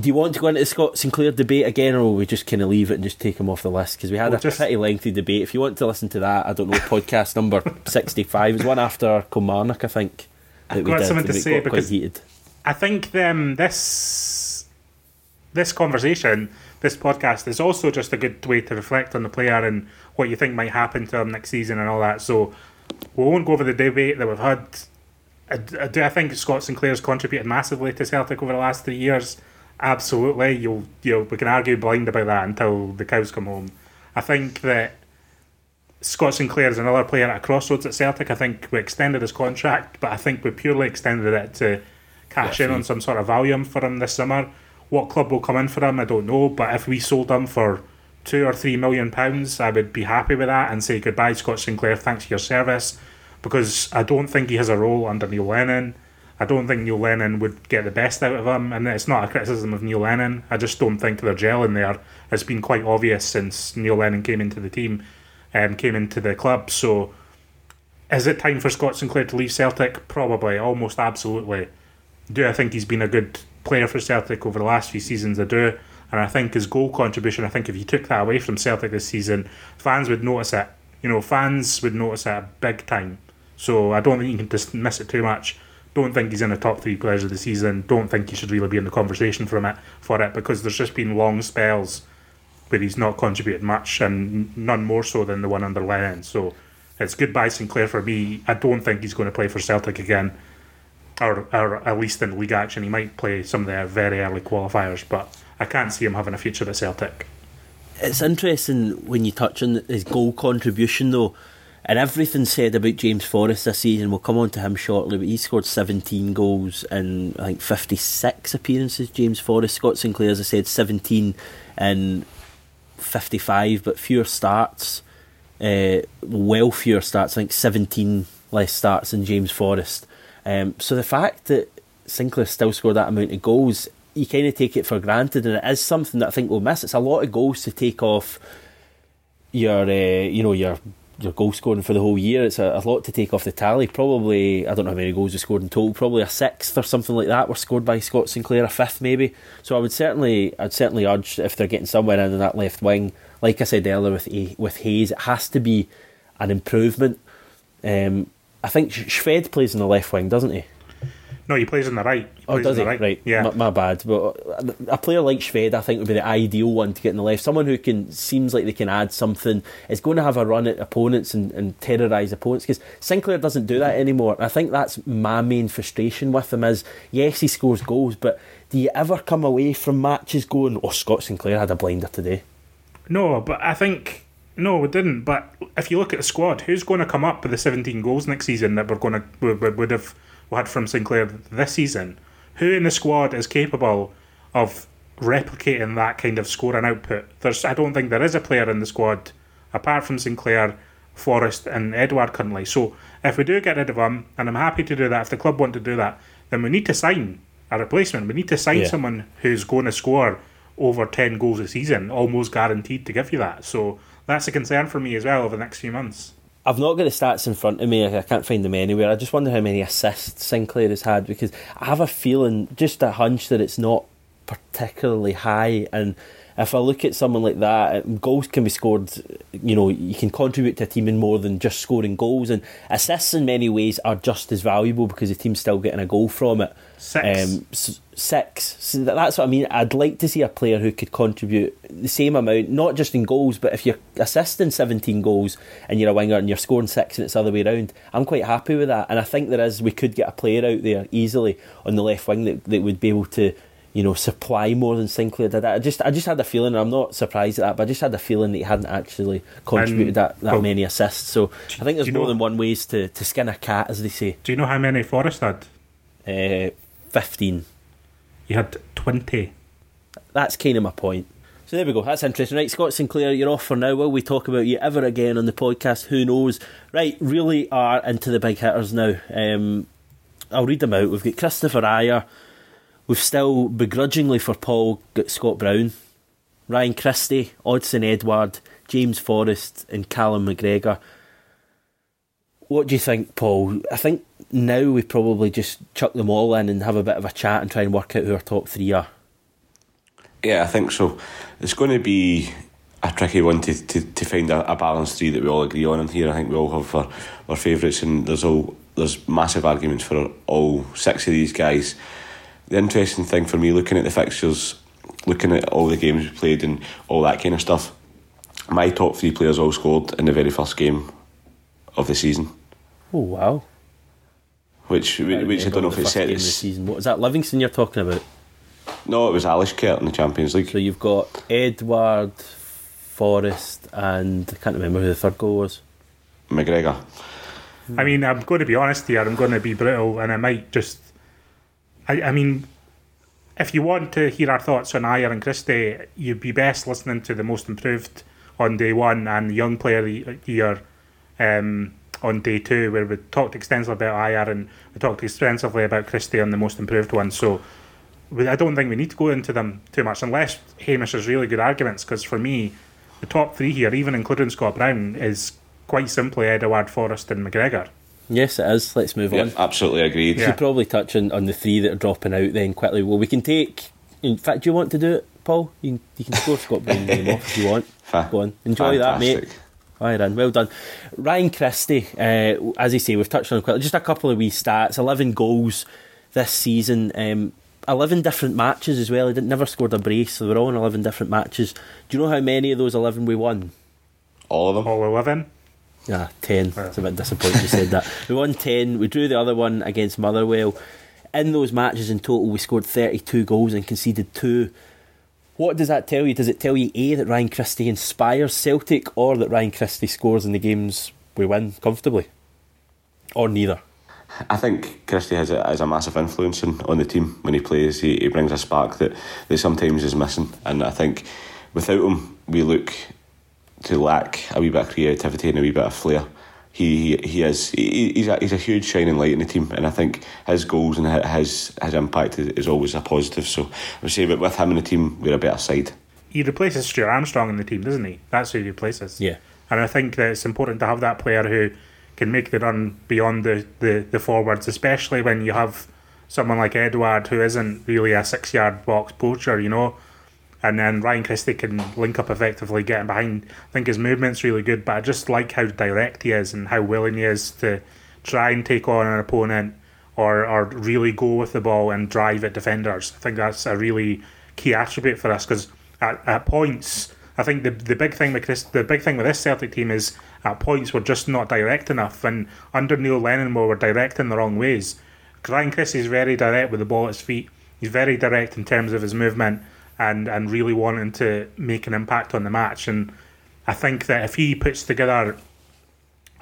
Do you want to go into the Scott Sinclair debate again, or will we just kind of leave it and just take him off the list? Because we had We'll a just- pretty lengthy debate. If you want to listen to that, I don't know, podcast number 65 is one after Kilmarnock, I think. I've got something to say because- I think um, this this conversation, this podcast, is also just a good way to reflect on the player and what you think might happen to him next season and all that. So we won't go over the debate that we've had. I, I do I think Scott Sinclair's contributed massively to Celtic over the last three years. Absolutely, you'll you we can argue blind about that until the cows come home. I think that Scott Sinclair is another player at a crossroads at Celtic. I think we extended his contract, but I think we purely extended it to cash in on some sort of volume for him this summer. What club will come in for him, I don't know. But if we sold him for two or three million pounds, I would be happy with that and say goodbye, Scott Sinclair. Thanks for your service, because I don't think he has a role under Neil Lennon. I don't think Neil Lennon would get the best out of him, and it's not a criticism of Neil Lennon. I just don't think they're gelling there. It's been quite obvious since Neil Lennon came into the team, um, came into the club. So, is it time for Scott Sinclair to leave Celtic? Probably, almost absolutely. Do I think he's been a good player for Celtic over the last few seasons? I do. And I think his goal contribution, I think if you took that away from Celtic this season, fans would notice it. You know, fans would notice it big time. So I don't think you can dismiss it too much. Don't think he's in the top three players of the season. Don't think he should really be in the conversation from it for it because there's just been long spells where he's not contributed much and none more so than the one under Lennon. So it's goodbye Sinclair for me. I don't think he's going to play for Celtic again, or, or at least in league action. He might play some of their very early qualifiers, but I can't see him having a future at Celtic. It's interesting when you touch on his goal contribution, though, and everything said about James Forrest this season. We'll come on to him shortly, but he scored 17 goals in I think 56 appearances. James Forrest, Scott Sinclair, as I said, 17 and 55, but fewer starts. Uh, well, fewer starts. I think 17 less starts than James Forrest. Um, so the fact that Sinclair still scored that amount of goals, you kind of take it for granted, and it is something that I think we'll miss. It's a lot of goals to take off your, uh, you know, your your goal scoring for the whole year. It's a, a, lot to take off the tally. Probably, I don't know how many goals he scored in total. Probably a sixth or something like that were scored by Scott Sinclair, a fifth maybe. So I would certainly, I'd certainly urge if they're getting somewhere in that left wing, like I said earlier with with Hayes, it has to be an improvement. Um, I think Shved plays in the left wing, doesn't he? No, he plays on the right. He oh, does he? Right. right. Yeah. My, my, bad. But uh, a player like Shved, I think, would be the ideal one to get in the left. Someone who can seems like they can add something. Is going to have a run at opponents and, and terrorise opponents. Because Sinclair doesn't do that anymore. I think that's my main frustration with him. Is yes, he scores goals, but do you ever come away from matches going, "Oh, Scott Sinclair had a blinder today"? No, but I think no, we didn't. But if you look at the squad, who's going to come up with the 17 goals next season that we're going to would, would have had from Sinclair this season, who in the squad is capable of replicating that kind of scoring output? There's, I don't think there is a player in the squad apart from Sinclair, Forrest, and Edward currently. So if we do get rid of him, and I'm happy to do that, if the club want to do that, then we need to sign a replacement. We need to sign yeah. someone who's going to score over 10 goals a season, almost guaranteed to give you that. So that's a concern for me as well over the next few months. I've not got the stats in front of me. I can't find them anywhere. I just wonder how many assists Sinclair has had because I have a feeling, just a hunch, that it's not particularly high. And if I look at someone like that, goals can be scored. You know, you can contribute to a team in more than just scoring goals, and assists in many ways are just as valuable because the team's still getting a goal from it. Six. Um, six. So that's what I mean. I'd like to see a player who could contribute the same amount, not just in goals, but if you're assisting 17 goals and you're a winger and you're scoring six and it's the other way around, I'm quite happy with that. And I think there is, we could get a player out there easily on the left wing that, that would be able to you know, supply more than Sinclair did. I just, I just had a feeling. And I'm not surprised at that, but I just had a feeling that he hadn't actually contributed that, that well, many assists. So I think there's more know, than one ways to, to skin a cat, as they say. Do you know how many Forrest had? Uh, Fifteen. You had twenty. That's kind of my point. So there we go. That's interesting. Right, Scott Sinclair, you're off for now. Will we talk about you ever again on the podcast? Who knows? Right, really are into the big hitters now. Um, I'll read them out. We've got Kristoffer Ajer We've still begrudgingly for Paul got Scott Brown, Ryan Christie, Odsonne Edouard, James Forrest, and Callum McGregor. What do you think, Paul? I think now we probably just chuck them all in and have a bit of a chat and try and work out who our top three are. Yeah, I think so. It's going to be a tricky one to, to, to find a, a balanced three that we all agree on in here. I think we all have our, our favourites, and there's all there's massive arguments for all six of these guys the interesting thing for me looking at the fixtures, looking at all the games we played and all that kind of stuff, my top three players all scored in the very first game of the season. Oh wow! Which I which I don't know if it's set the season. What was that? Livingston you're talking about? No, it was Alashkert in the Champions League. So you've got Edouard, Forrest, and I can't remember who the third goal was. McGregor. I mean, I'm going to be honest here. I'm going to be brutal, and I might just I, I mean, if you want to hear our thoughts on Ajer and Christie, you'd be best listening to the most improved on day one and the young player year, um, on day two, where we talked extensively about Ajer and we talked extensively about Christie on the most improved one. So we, I don't think we need to go into them too much unless Hamish has really good arguments. Because for me, the top three here, even including Scott Brown, is quite simply Edouard Forrest, and McGregor. Yes, it is. Let's move Yeah, on. absolutely agreed. We should probably touch on, on the three that are dropping out then quickly. Well, we can take. In fact, do you want to do it, Paul? You can, you can score Scott Brown name off if you want. Fa- Go on. Enjoy that, mate. fantastic. Aye, then. Well done. Ryan Christie, uh, as you say, we've touched on it quickly. Just a couple of wee stats 11 goals this season, um, 11 different matches as well. He didn't, never scored a brace, so they were all in 11 different matches. Do you know how many of those 11 we won? All of them. All 11. Ah, 10. It's a bit disappointing you said that. We won 10. We drew the other one against Motherwell. In those matches in total, we scored 32 goals and conceded 2. What does that tell you? Does it tell you A, that Ryan Christie inspires Celtic, or that Ryan Christie scores in the games we win comfortably? Or neither? I think Christie has a, has a massive influence on, on the team when he plays. He, he brings a spark that, that sometimes is missing, and I think without him, we look to lack a wee bit of creativity and a wee bit of flair. He he, he is he, he's a he's a huge shining light in the team, and I think his goals and his his impact is, is always a positive. So I would say, but with him in the team, we're a better side. He replaces Stuart Armstrong in the team, doesn't he? That's who he replaces. Yeah. And I think that it's important to have that player who can make the run beyond the, the, the forwards, especially when you have someone like Edouard who isn't really a six yard box poacher, you know. And then Ryan Christie can link up effectively, getting behind. I think his movement's really good, but I just like how direct he is and how willing he is to try and take on an opponent or, or really go with the ball and drive at defenders. I think that's a really key attribute for us because at, at points, I think the the big thing with Chris, the big thing with this Celtic team is at points we're just not direct enough, and under Neil Lennon we were direct in the wrong ways. Ryan Christie is very direct with the ball at his feet. He's very direct in terms of his movement and and really wanting to make an impact on the match. And I think that if he puts together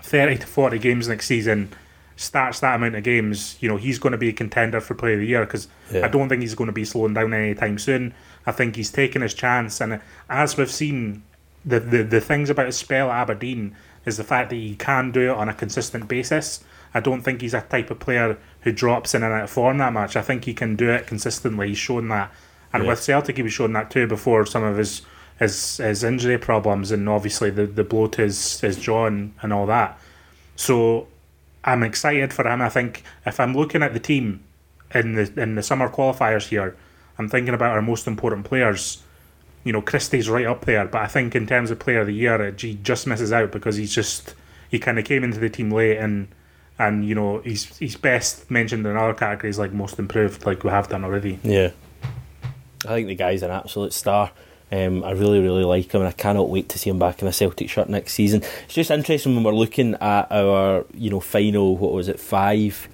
thirty to forty games next season, starts that amount of games, you know, he's going to be a contender for Player of the Year because Yeah. I don't think he's going to be slowing down anytime soon. I think he's taking his chance, and as we've seen, the, the the things about his spell at Aberdeen is the fact that he can do it on a consistent basis. I don't think he's a type of player who drops in and out of form that much. I think he can do it consistently. He's shown that, and Yeah. with Celtic, he was showing that too before some of his his, his injury problems and obviously the, the blow to his, his jaw and, and all that. So I'm excited for him. I think if I'm looking at the team in the in the summer qualifiers here, I'm thinking about our most important players. You know, Christie's right up there, but I think in terms of player of the year, he just misses out because he's just he kind of came into the team late and and you know he's he's best mentioned in other categories like most improved, like we have done already. Yeah. I think the guy's an absolute star. Um, I really, really like him, and I cannot wait to see him back in a Celtic shirt next season. It's just interesting when we're looking at our, you know, final. What was it? Five,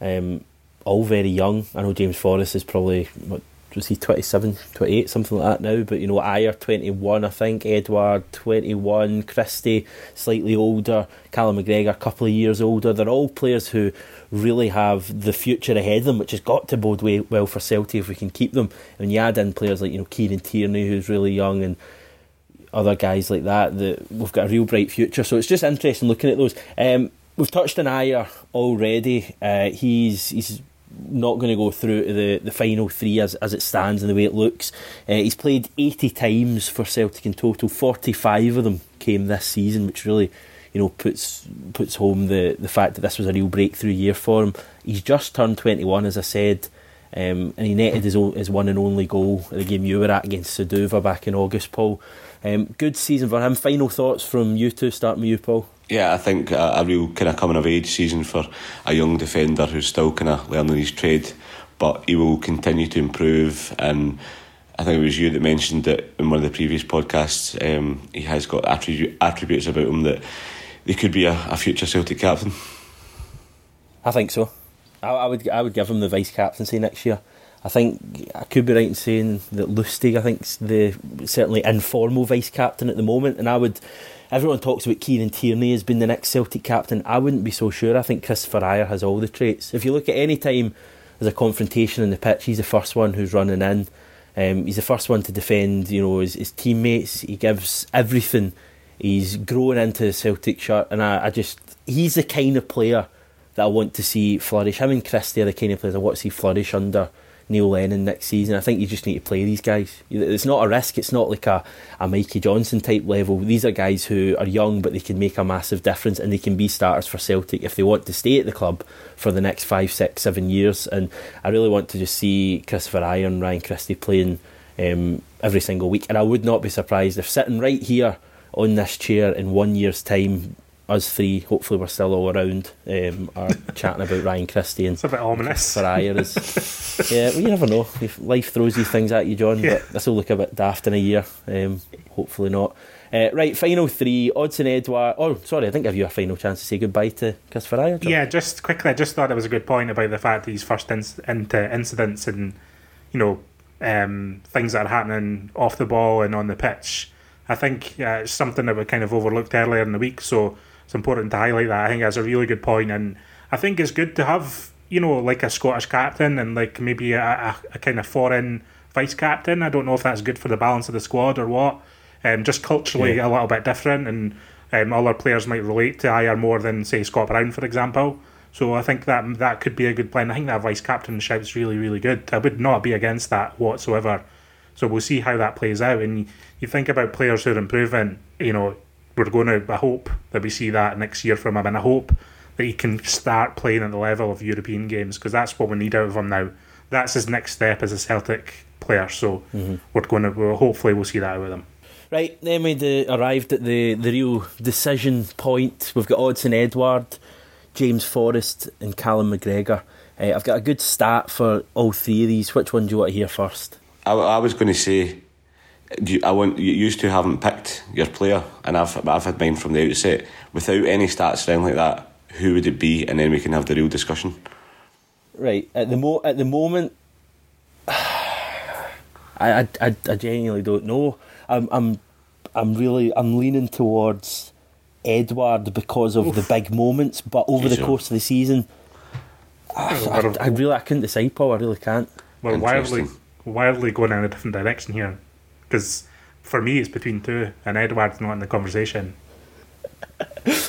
um, all very young. I know James Forrest is probably what was he 27, 28, something like that now. But you know, Ajer twenty one, I think. Edouard twenty one, Christie slightly older, Callum McGregor a couple of years older. They're all players who really have the future ahead of them, which has got to bode well for Celtic if we can keep them. And you add in players like you know Kieran Tierney, who's really young, and other guys like that, that we've got a real bright future. So it's just interesting looking at those. Um, we've touched on Ajer already. Uh, he's he's not going to go through to the, the final three as, as it stands and the way it looks. Uh, he's played 80 times for Celtic in total. 45 of them came this season, which really you know puts puts home the, the fact that this was a real breakthrough year for him. He's just turned 21, as I said. Um, and he netted his, o- his one and only goal at the game you were at against Suduva back in August, Paul. Um, good season for him. Final thoughts from you two, starting with you, Paul. Yeah, I think a, a real kind of coming of age season for a young defender who's still kind of learning his trade, but he will continue to improve. And I think it was you that mentioned that in one of the previous podcasts. Um, he has got attribute, attributes about him that he could be a, a future Celtic captain. I think so. I, I would I would give him the vice captaincy next year. I think I could be right in saying that Lustig, I think's the certainly informal vice captain at the moment, and I would. Everyone talks about Kieran Tierney as being the next Celtic captain. I wouldn't be so sure. I think Kristoffer Ajer has all the traits. If you look at any time there's a confrontation in the pitch, he's the first one who's running in. Um, he's the first one to defend, you know, his, his teammates. He gives everything He's growing into the Celtic shirt, and I, I just he's the kind of player that I want to see flourish. Him and Christie are the kind of players I want to see flourish under Neil Lennon next season. I think you just need to play these guys. It's not a risk. It's not like a, a Mikey Johnston type level. These are guys who are young, but they can make a massive difference, and they can be starters for Celtic if they want to stay at the club for the next five, six, seven years. And I really want to just see Christopher Iron, Ryan Christie playing um, every single week. And I would not be surprised if sitting right here on this chair in one year's time, us three, hopefully we're still all around, um, are chatting about Ryan Christie and It's a bit ominous. for is. yeah, well, you never know. If life throws these things at you, John. Yeah. But this will look a bit daft in a year. Um, hopefully not. Uh, right, final three. Odsonne Edouard. Oh, sorry, I didn't give you a final chance to say goodbye to Ajer. John. Yeah, just quickly, I just thought it was a good point about the fact that he's first inc- into incidents and you know um, things that are happening off the ball and on the pitch. I think uh, it's something that we kind of overlooked earlier in the week, so it's important to highlight that. I think that's a really good point, and I think it's good to have you know like a Scottish captain and like maybe a, a, a kind of foreign vice captain. I don't know if that's good for the balance of the squad or what. Um, just culturally Yeah. a little bit different, and um, other players might relate to Ajer more than say Scott Brown, for example. So I think that that could be a good plan. I think that vice captain shout's really, really good. I would not be against that whatsoever. So we'll see how that plays out. And you think about players who are improving. You know, we're going to. I hope that we see that next year from him, and I hope that he can start playing at the level of European games because that's what we need out of him now. That's his next step as a Celtic player. So we're going to. We'll, hopefully, we'll see that out of him. Right, then we uh, arrived at the, the real decision point. We've got Odsonne Edouard, James Forrest, and Callum McGregor. Uh, I've got a good stat for all three of these. Which one do you want to hear first? I, I was going to say, do you, I want you used to haven't picked your player, and I've I've had mine from the outset without any stats or anything like that. Who would it be, and then we can have the real discussion. Right at the mo at the moment, I, I, I, I genuinely don't know. I'm I'm I'm really I'm leaning towards Edouard because of the big moments, but over the course of the season, I, I really I couldn't decide, Paul. I really can't. We're wildly, wildly going in a different direction here. Because for me, it's between two, and Edouard's not in the conversation.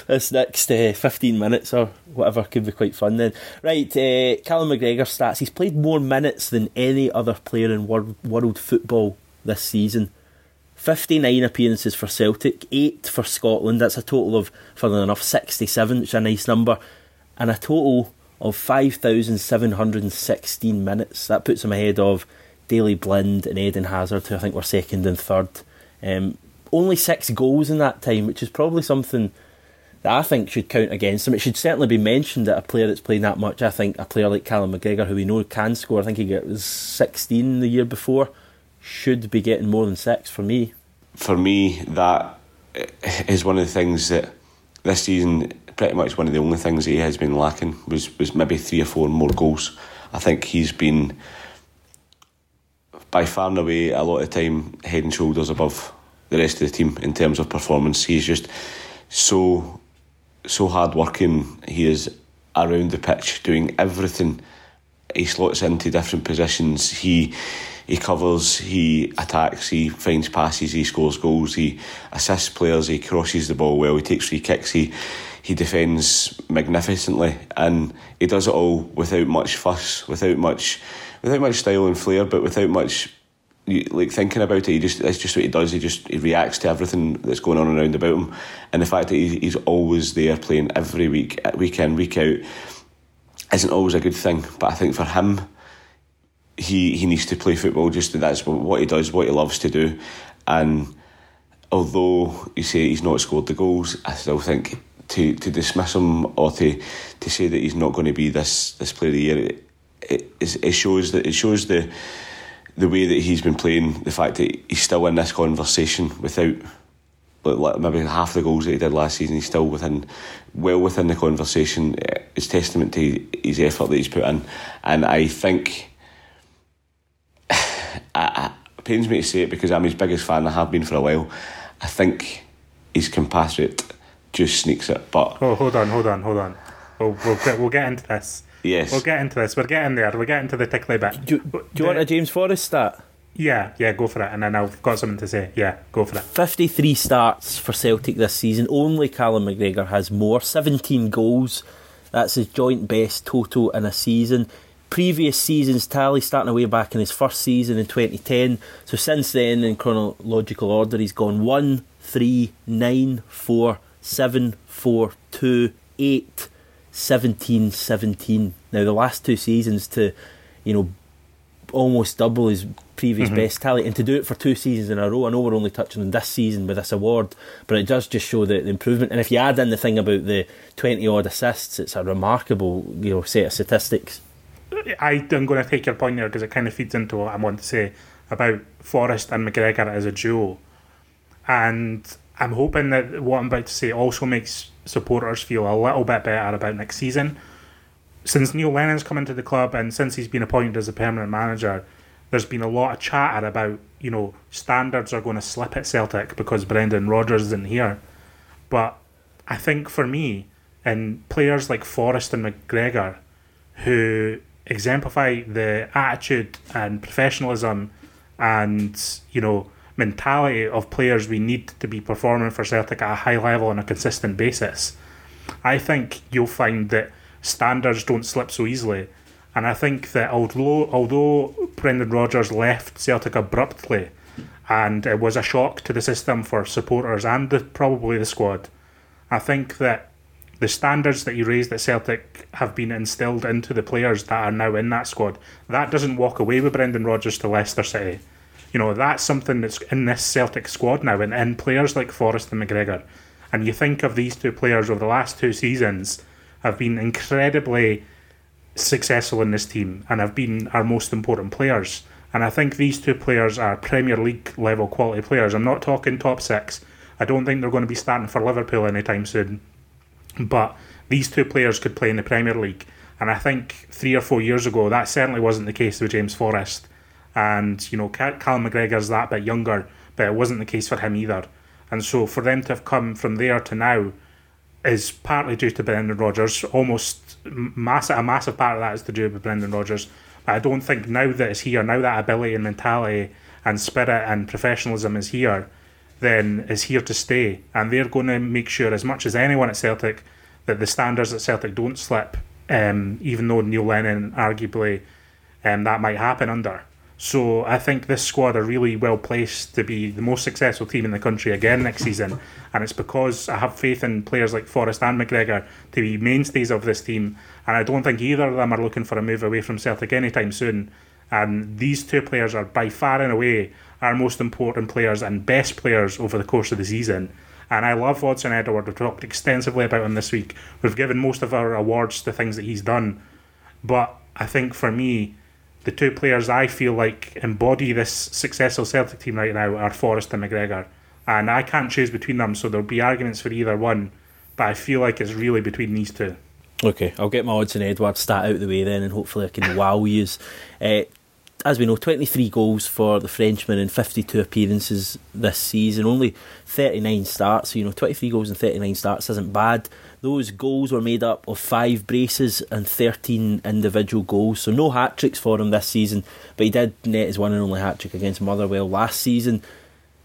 This next uh, 15 minutes or whatever could be quite fun then. Right, uh, Callum McGregor stats. He's played more minutes than any other player in world, world football this season. 59 appearances for Celtic, 8 for Scotland. That's a total of, funnily enough, 67, which is a nice number. And a total of 5,716 minutes. That puts him ahead of Daley Blind and Eden Hazard, who I think were second and third. Um, only six goals in that time, which is probably something that I think should count against him. It should certainly be mentioned that a player that's playing that much, I think a player like Callum McGregor, who we know can score, I think he got was 16 the year before, should be getting more than six for me. For me, that is one of the things that this season, pretty much one of the only things he has been lacking was was maybe three or four more goals. I think he's been by far and away a lot of time head and shoulders above the rest of the team in terms of performance. He's just so so hard working. He is around the pitch doing everything. He slots into different positions. He he covers, he attacks, he finds passes, he scores goals, he assists players, he crosses the ball well, he takes free kicks, he he defends magnificently, and he does it all without much fuss, without much without much style and flair, but without much like thinking about it, he just that's just what he does. He just he reacts to everything that's going on around about him, and the fact that he, he's always there playing every week, week in, week out, isn't always a good thing. But I think for him, he he needs to play football. Just that's what he does, what he loves to do, and although you say he's not scored the goals, I still think to to dismiss him or to to say that he's not going to be this this player of the year, it, it, shows that it shows the the way that he's been playing, the fact that he's still in this conversation without like, maybe half the goals that he did last season, he's still within, well within the conversation. It's testament to his effort that he's put in, and I think. It pains me to say it because I'm his biggest fan. I have been for a while. I think his compatriot just sneaks it, but Oh, hold on, hold on, hold on. We'll, we'll, get, we'll get into this. Yes, We'll get into this. We're getting there. We're getting to the tickly bit. Do, you- do you want a James Forrest stat? Yeah, yeah, go for it. And then I've got something to say. Yeah, go for it. 53 starts for Celtic this season. Only Callum McGregor has more. 17 goals. That's his joint best total in a season. Previous season's tally starting away back in his first season in 2010. So since then, in chronological order, he's gone 1, 3, 9, 4, 7, 4, 2, 8, 17, 17. Now, the last two seasons to, you know, almost double his previous mm-hmm. best tally, and to do it for two seasons in a row. I know we're only touching on this season with this award, but it does just show the, the improvement. And if you add in the thing about the twenty odd assists, it's a remarkable you know set of statistics. I, am going to take your point there because it kind of feeds into what I want to say about Forrest and McGregor as a duo, and I'm hoping that what I'm about to say also makes supporters feel a little bit better about next season. Since Neil Lennon's come into the club and since he's been appointed as a permanent manager, there's been a lot of chatter about, you know, standards are going to slip at Celtic because Brendan Rodgers isn't here. But I think for me, and players like Forrest and McGregor, who exemplify the attitude and professionalism and, you know, mentality of players we need to be performing for Celtic at a high level on a consistent basis, I think you'll find that standards don't slip so easily and I think that although although Brendan Rodgers left Celtic abruptly, and it was a shock to the system for supporters and the, probably the squad, I think that the standards that he raised at Celtic have been instilled into the players that are now in that squad. That doesn't walk away with Brendan Rodgers to Leicester City. You know, that's something that's in this Celtic squad now and in players like Forrest and McGregor. And you think of these two players over the last two seasons have been incredibly successful in this team and have been our most important players. And I think these two players are Premier League level quality players. I'm not talking top six. I don't think they're going to be starting for Liverpool anytime soon. But these two players could play in the Premier League. And I think three or four years ago, that certainly wasn't the case with James Forrest. And, you know, Callum McGregor's that bit younger, but it wasn't the case for him either. And so for them to have come from there to now is partly due to Brendan Rodgers. Almost massive, a massive part of that is to do with Brendan Rodgers. But I don't think now that it's here, now that ability and mentality and spirit and professionalism is here, then is here to stay. And they're going to make sure, as much as anyone at Celtic, that the standards at Celtic don't slip. Um, even though Neil Lennon arguably um, that might happen under. So I think this squad are really well placed to be the most successful team in the country again next season, and it's because I have faith in players like Forrest and McGregor to be mainstays of this team, and I don't think either of them are looking for a move away from Celtic anytime soon. And these two players are by far and away our most important players and best players over the course of the season. And I love Odsonne Edouard. We've talked extensively about him this week. We've given most of our awards to things that he's done, but I think for me the two players I feel like embody this successful Celtic team right now are Forrest and McGregor. And I can't choose between them, so there'll be arguments for either one. But I feel like it's really between these two. Okay, I'll get my Odsonne Edouard stat out of the way then, and hopefully I can wow you. Uh, as we know, 23 goals for the Frenchman in 52 appearances this season, only 39 starts. So, you know, 23 goals and 39 starts isn't bad. Those goals were made up of five braces and 13 individual goals. So no hat tricks for him this season, but he did net his one and only hat trick against Motherwell last season.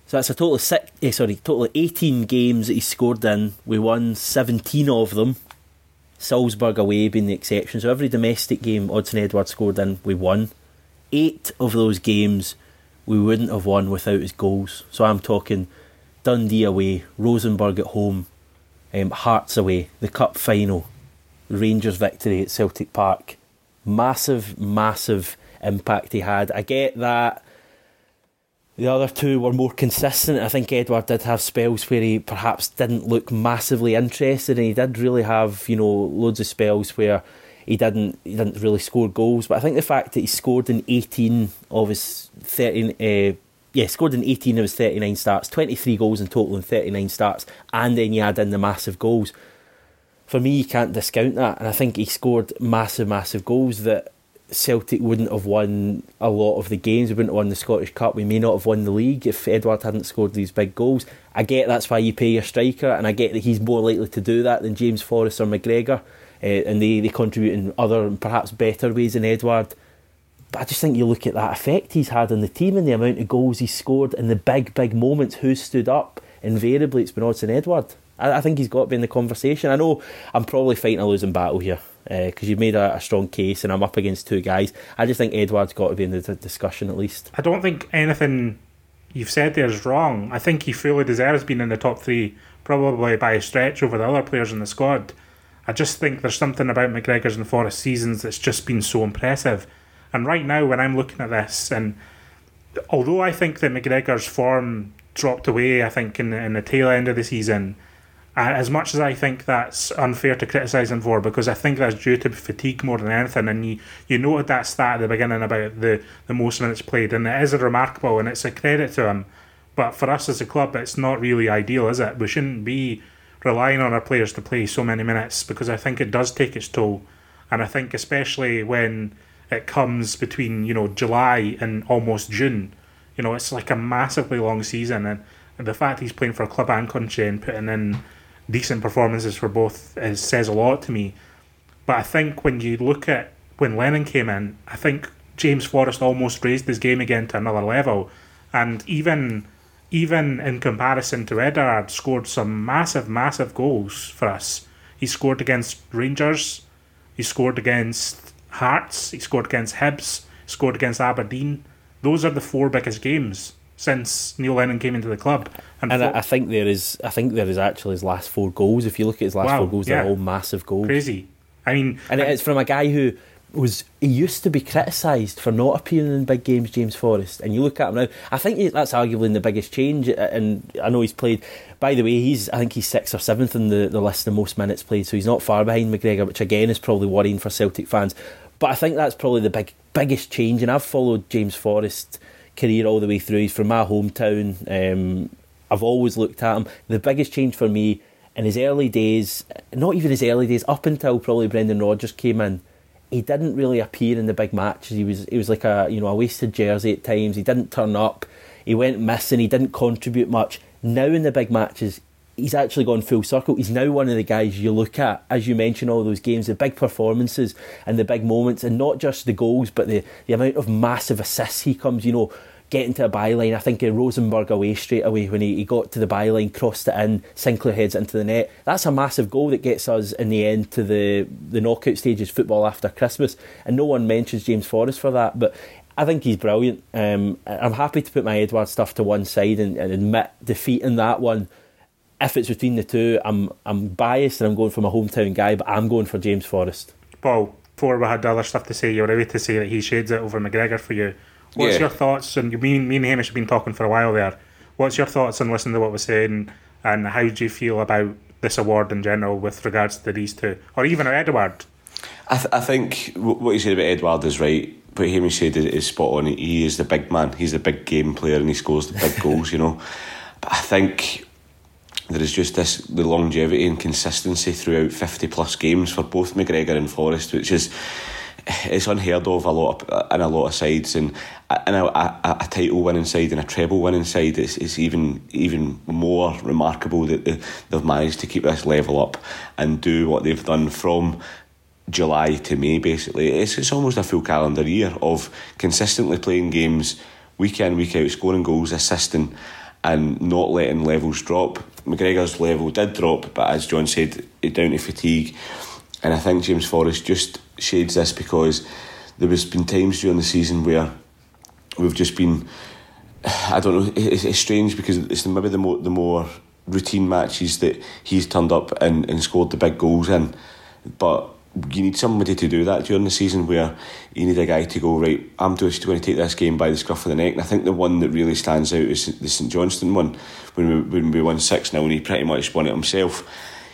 So that's a total of six, eh, sorry, total of 18 games that he scored in. We won 17 of them. Salzburg away being the exception. So every domestic game Odsonne Edouard scored in, we won. Eight of those games we wouldn't have won without his goals. So I'm talking Dundee away, Rosenborg at home, um, Hearts away, the Cup final, Rangers victory at Celtic Park. Massive, massive impact he had. I get that the other two were more consistent. I think Edouard did have spells where he perhaps didn't look massively interested, and he did really have, you know, loads of spells where he didn't he didn't really score goals. But I think the fact that he scored in 18 of his 13 uh, yeah, scored in 18 of his 39 starts, 23 goals in total in 39 starts, and then you add in the massive goals. For me, you can't discount that, and I think he scored massive, massive goals that Celtic wouldn't have won a lot of the games. We wouldn't have won the Scottish Cup. We may not have won the league if Edouard hadn't scored these big goals. I get that's why you pay your striker, and I get that he's more likely to do that than James Forrest or McGregor, uh, and they, they contribute in other and perhaps better ways than Edouard. But I just think you look at that effect he's had on the team and the amount of goals he's scored and the big, big moments, who stood up. Invariably, it's been Odsonne Edouard. I, I, think he's got to be in the conversation. I know I'm probably fighting a losing battle here because uh, you've made a, a, strong case and I'm up against two guys. I just think Edouard's got to be in the discussion at least. I don't think anything you've said there is wrong. I think he fully deserves being in the top three, probably by a stretch over the other players in the squad. I just think there's something about McGregor's and Forrest seasons that's just been so impressive. And right now, when I'm looking at this, and although I think that McGregor's form dropped away, I think in in the tail end of the season, as much as I think that's unfair to criticise him for, because I think that's due to fatigue more than anything. And you, you noted that stat at the beginning about the, the most minutes played, and it is remarkable, and it's a credit to him. But for us as a club, it's not really ideal, is it? We shouldn't be relying on our players to play so many minutes because I think it does take its toll. And I think especially when it comes between, you know, July and almost June, you know, it's like a massively long season and, and the fact he's playing for club and country and putting in decent performances for both is, says a lot to me. But I think when you look at when Lennon came in, I think James Forrest almost raised his game again to another level. And even even in comparison to Edouard, scored some massive, massive goals for us. He scored against Rangers, he scored against Hearts, he scored against Hibs, scored against Aberdeen. Those are the four biggest games since Neil Lennon came into the club. And, and I think there is, I think there is actually his last four goals. If you look at his last wow, four goals, yeah. they're all massive goals. Crazy. I mean, and I, it's from a guy who was he used to be criticised for not appearing in big games, James Forrest, and you look at him now. I think that's arguably the biggest change, and I know he's played. By the way, he's I think he's sixth or seventh in the, the list of most minutes played, so he's not far behind McGregor, which again is probably worrying for Celtic fans. But I think that's probably the big biggest change, and I've followed James Forrest's career all the way through. He's from my hometown. Um, I've always looked at him. The biggest change for me in his early days, not even his early days, up until probably Brendan Rodgers came in he didn't really appear in the big matches. He was he was like a you know a wasted jersey at times. He didn't turn up. He went missing. He didn't contribute much. Now in the big matches, he's actually gone full circle. He's now one of the guys you look at, as you mentioned, all those games, the big performances and the big moments, and not just the goals, but the, the amount of massive assists he comes. You know, getting to a byline. I think Rosenborg away straight away when he, he got to the byline, crossed it in, Sinclair heads into the net. That's a massive goal that gets us in the end to the, the knockout stages, football after Christmas. And no one mentions James Forrest for that. But I think he's brilliant. Um, I'm happy to put my Edouard stuff to one side and, and admit defeat in that one. If it's between the two, I'm I'm biased and I'm going for my hometown guy, but I'm going for James Forrest. Paul, before we had other stuff to say, you're ready to say that he shades it over McGregor for you. What's yeah. your thoughts? And you, me, me and Hamish have been talking for a while there. What's your thoughts on listening to what we're saying, and how do you feel about this award in general with regards to these two, or even Edouard? I, th- I think what you said about Edouard is right. What Hamish said is spot on. He is the big man. He's the big game player, and he scores the big goals. You know, but I think there is just this the longevity and consistency throughout fifty plus games for both McGregor and Forrest, which is it's unheard of a lot of, in a lot of sides, and in a, a, a title winning side and a treble winning side, it's, it's even even more remarkable that they, they've managed to keep this level up and do what they've done from July to May. Basically, it's it's almost a full calendar year of consistently playing games week in week out, scoring goals, assisting, and not letting levels drop. McGregor's level did drop, but as John said, down to fatigue. And I think James Forrest just shades this because there has been times during the season where we've just been I don't know it's, it's strange because it's maybe the more the more routine matches that he's turned up and, and scored the big goals in. But you need somebody to do that during the season where you need a guy to go right I'm just going to take this game by the scruff of the neck. And I think the one that really stands out is the St Johnstone one. When we, when we won 6 0 and he pretty much won it himself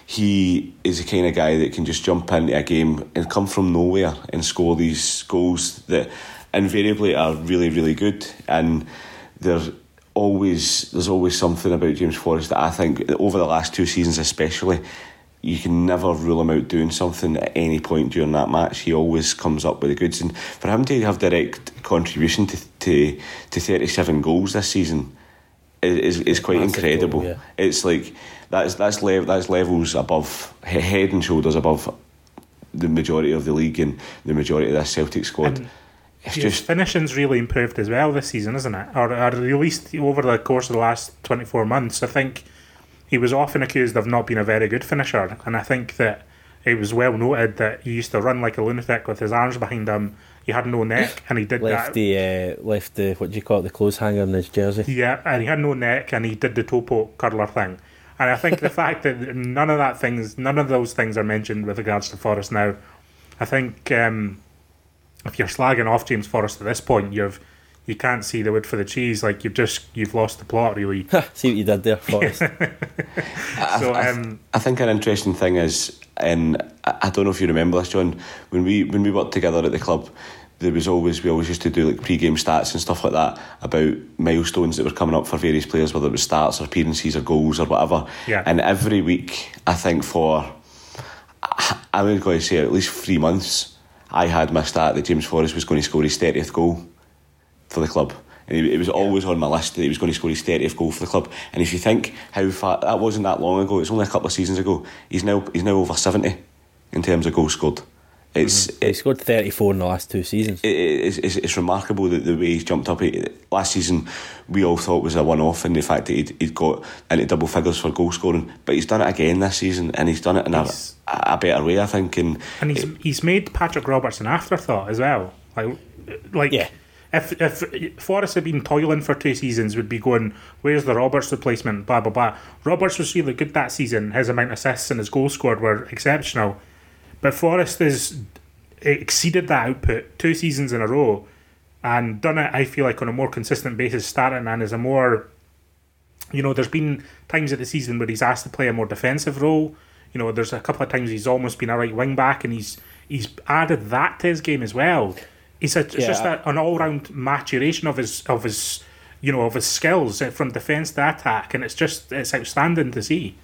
he is the kind of guy that can just jump into a game and come from nowhere and score these goals that invariably are really, really good. And there's always there's always something about James Forrest that I think over the last two seasons especially you can never rule him out doing something at any point during that match. He always comes up with the goods, and for him to have direct contribution to to, to thirty seven goals this season is is quite Massive incredible. Goal, yeah. It's like that's that's level that's levels above head and shoulders above the majority of the league and the majority of this Celtic squad. And it's His just finishing's really improved as well this season, isn't it? Or, or at least over the course of the last 24 months. I think he was often accused of not being a very good finisher, and I think that it was well noted that he used to run like a lunatic with his arms behind him. He had no neck, and he did Left that. the uh, left the what do you call it the clothes hanger in his jersey. Yeah, and he had no neck, and he did the toe poke curler thing. And I think the fact that none of that things, none of those things are mentioned with regards to Forrest now. I think um, if you're slagging off James Forrest at this point, you've you can't see the wood for the cheese. Like you've just you've lost the plot really. See what you did there, Forrest. So, I, um, I think an interesting thing is, and I, I don't know if you remember this, John. When we when we worked together at the club, there was always we always used to do like pre-game stats and stuff like that about milestones that were coming up for various players, whether it was starts or appearances or goals or whatever. Yeah. And every week, I think for I- I'm going to say at least three months, I had my stat that James Forrest was going to score his thirtieth goal for the club. And it it was always on my list that he was going to score his 30th goal for the club. And if you think how far that wasn't that long ago, it's only a couple of seasons ago. He's now he's now over 70 in terms of goals scored. It's mm-hmm. he scored 34 in the last two seasons. it, it's, it's, it's remarkable that the way he's jumped up. He- Last season, we all thought was a one off, and the fact that he'd, he'd got into double figures for goal scoring. But he's done it again this season, and he's done it in a, a better way, I think. And, and he's he's made Patrick Roberts an afterthought as well. Like, like Yeah. if if Forrest had been toiling for two seasons, would be going, "Where's the Roberts replacement?" Blah blah blah. Roberts was really good that season. His amount of assists and his goal scored were exceptional, but Forrest has exceeded that output two seasons in a row, and done it. I feel like on a more consistent basis, starting and as a more you know, there's been times at the season where he's asked to play a more defensive role. You know, there's a couple of times he's almost been a right wing back, and he's he's added that to his game as well. He's a, it's Yeah. just a, an all round maturation of his of his you know of his skills uh, from defence to attack, and it's just it's outstanding to see.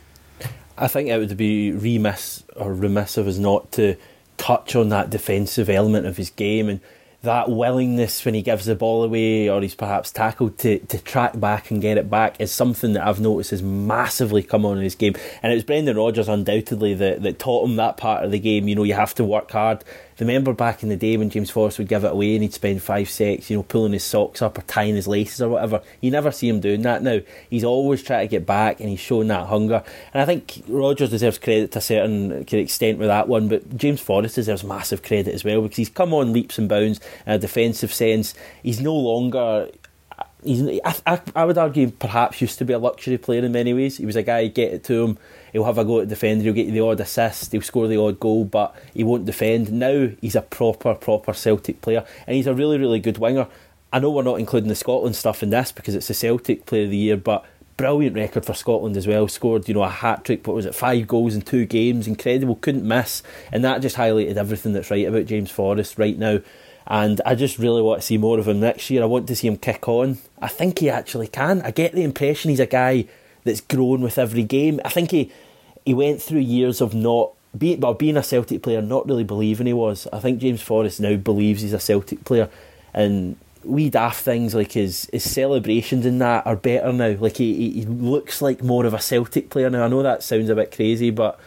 I think it would be remiss or remiss of us not to touch on that defensive element of his game and that willingness when he gives the ball away or he's perhaps tackled to, to track back and get it back is something that I've noticed has massively come on in his game. And it was Brendan Rodgers undoubtedly that, that taught him that part of the game. You know, you have to work hard. Remember back in the day when James Forrest would give it away and he'd spend five secs, you know, pulling his socks up or tying his laces or whatever. You never see him doing that now. He's always trying to get back and he's showing that hunger. And I think Rodgers deserves credit to a certain extent with that one, but James Forrest deserves massive credit as well because he's come on leaps and bounds in a defensive sense. He's no longer he's I, I, I would argue perhaps used to be a luxury player in many ways. He was a guy get it to him, he'll have a go at defender, he'll get the odd assist, he'll score the odd goal, but he won't defend. Now he's a proper, proper Celtic player, and he's a really, really good winger. I know we're not including the Scotland stuff in this because it's the Celtic Player of the Year, but brilliant record for Scotland as well. Scored, you know, a hat trick. What was it? Five goals in two games. Incredible. Couldn't miss, and that just highlighted everything that's right about James Forrest right now. And I just really want to see more of him next year. I want to see him kick on. I think he actually can. I get the impression he's a guy that's grown with every game. I think he he went through years of not being well being a Celtic player, not really believing he was. I think James Forrest now believes he's a Celtic player, and we daft things like his his celebrations and that are better now. Like he, he looks like more of a Celtic player now. I know that sounds a bit crazy, but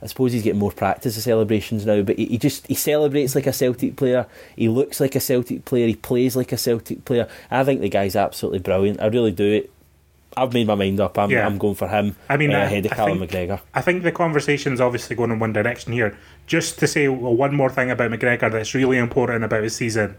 I suppose he's getting more practice of celebrations now. But he just he celebrates like a Celtic player. He looks like a Celtic player. He plays like a Celtic player. I think the guy's absolutely brilliant. I really do it. I've made my mind up. I'm Yeah. I'm going for him. I mean, uh, ahead of I Callum think- McGregor. I think the conversation's obviously going in one direction here. Just to say well, one more thing about McGregor that's really important about his season,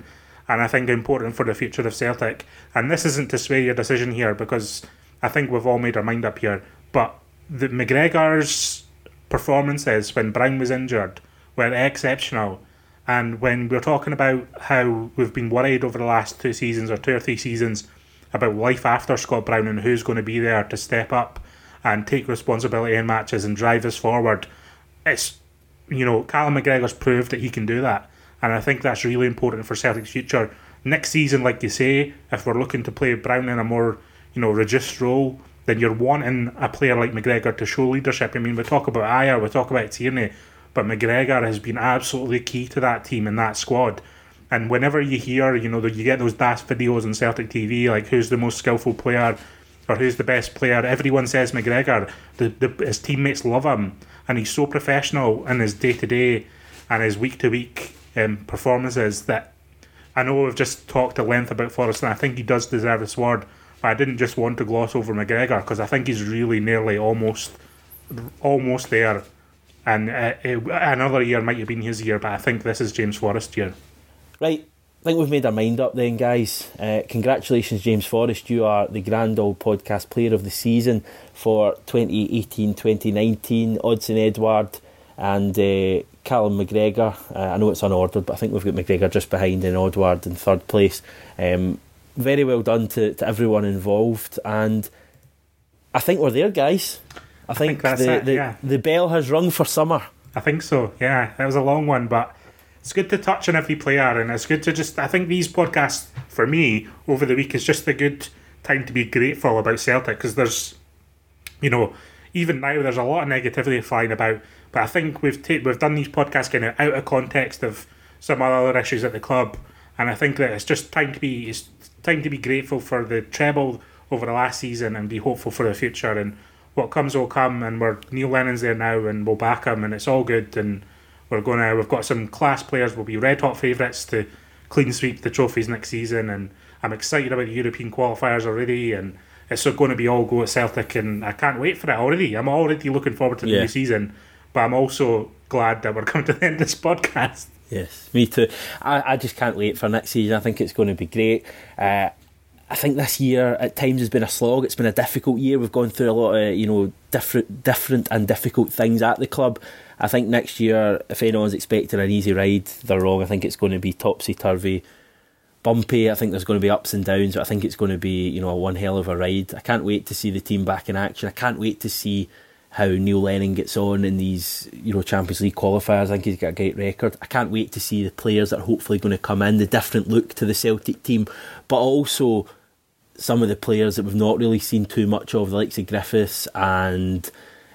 and I think important for the future of Celtic. And this isn't to sway your decision here because I think we've all made our mind up here. But the McGregor's performances when Brown was injured were exceptional. And when we're talking about how we've been worried over the last two seasons or two or three seasons about life after Scott Brown and who's going to be there to step up and take responsibility in matches and drive us forward, it's you know Callum McGregor's proved that he can do that, and I think that's really important for Celtic's future. Next season, like you say, if we're looking to play Brown in a more you know reduced role, then you're wanting a player like McGregor to show leadership. I mean, we talk about Ajer, we talk about Tierney, but McGregor has been absolutely key to that team and that squad. And whenever you hear, you know, you get those daft videos on Celtic TV, like who's the most skillful player or who's the best player, everyone says McGregor. The, the his teammates love him, and he's so professional in his day to day and his week to week performances that I know we've just talked at length about Forrest, and I think he does deserve this award. But I didn't just want to gloss over McGregor because I think he's really nearly almost, almost there. And uh, it, another year might have been his year, but I think this is James Forrest year. Right, I think we've made our mind up then, guys. Uh, congratulations, James Forrest. You are the Grand Auld Podcast Player of the Season for 2018 2019. Odsonne Edouard and uh, Callum McGregor. Uh, I know it's unordered, but I think we've got McGregor just behind and Edouard in third place. Um, very well done to, to everyone involved. And I think we're there, guys. I, I think, think the, it, the, yeah. the bell has rung for summer. I think so, yeah. That was a long one, but it's good to touch on every player, and it's good to just. I think these podcasts for me over the week is just a good time to be grateful about Celtic because there's, you know, even now there's a lot of negativity flying about. But I think we've ta- we've done these podcasts kind of out of context of some other issues at the club, and I think that it's just time to be it's time to be grateful for the treble over the last season and be hopeful for the future. And what comes will come, and we're Neil Lennon's there now, and we'll back him, and it's all good. And we're going to we've got some class players. We'll be red hot favourites to clean sweep the trophies next season, and I'm excited about the European qualifiers already. And it's going to be all go at Celtic, and I can't wait for it already. I'm already looking forward to the Yeah. new season, but I'm also glad that we're coming to the end of this podcast. Yes, me too. I, I just can't wait for next season. I think it's going to be great. Uh, I think this year at times has been a slog. It's been a difficult year. We've gone through a lot of you know different, different and difficult things at the club. I think next year, if anyone's expecting an easy ride, they're wrong. I think it's going to be topsy turvy, bumpy. I think there's going to be ups and downs. But I think it's going to be you know a one hell of a ride. I can't wait to see the team back in action. I can't wait to see how Neil Lennon gets on in these you know Champions League qualifiers. I think he's got a great record. I can't wait to see the players that are hopefully going to come in, the different look to the Celtic team, but also some of the players that we've not really seen too much of, the likes of Griffiths and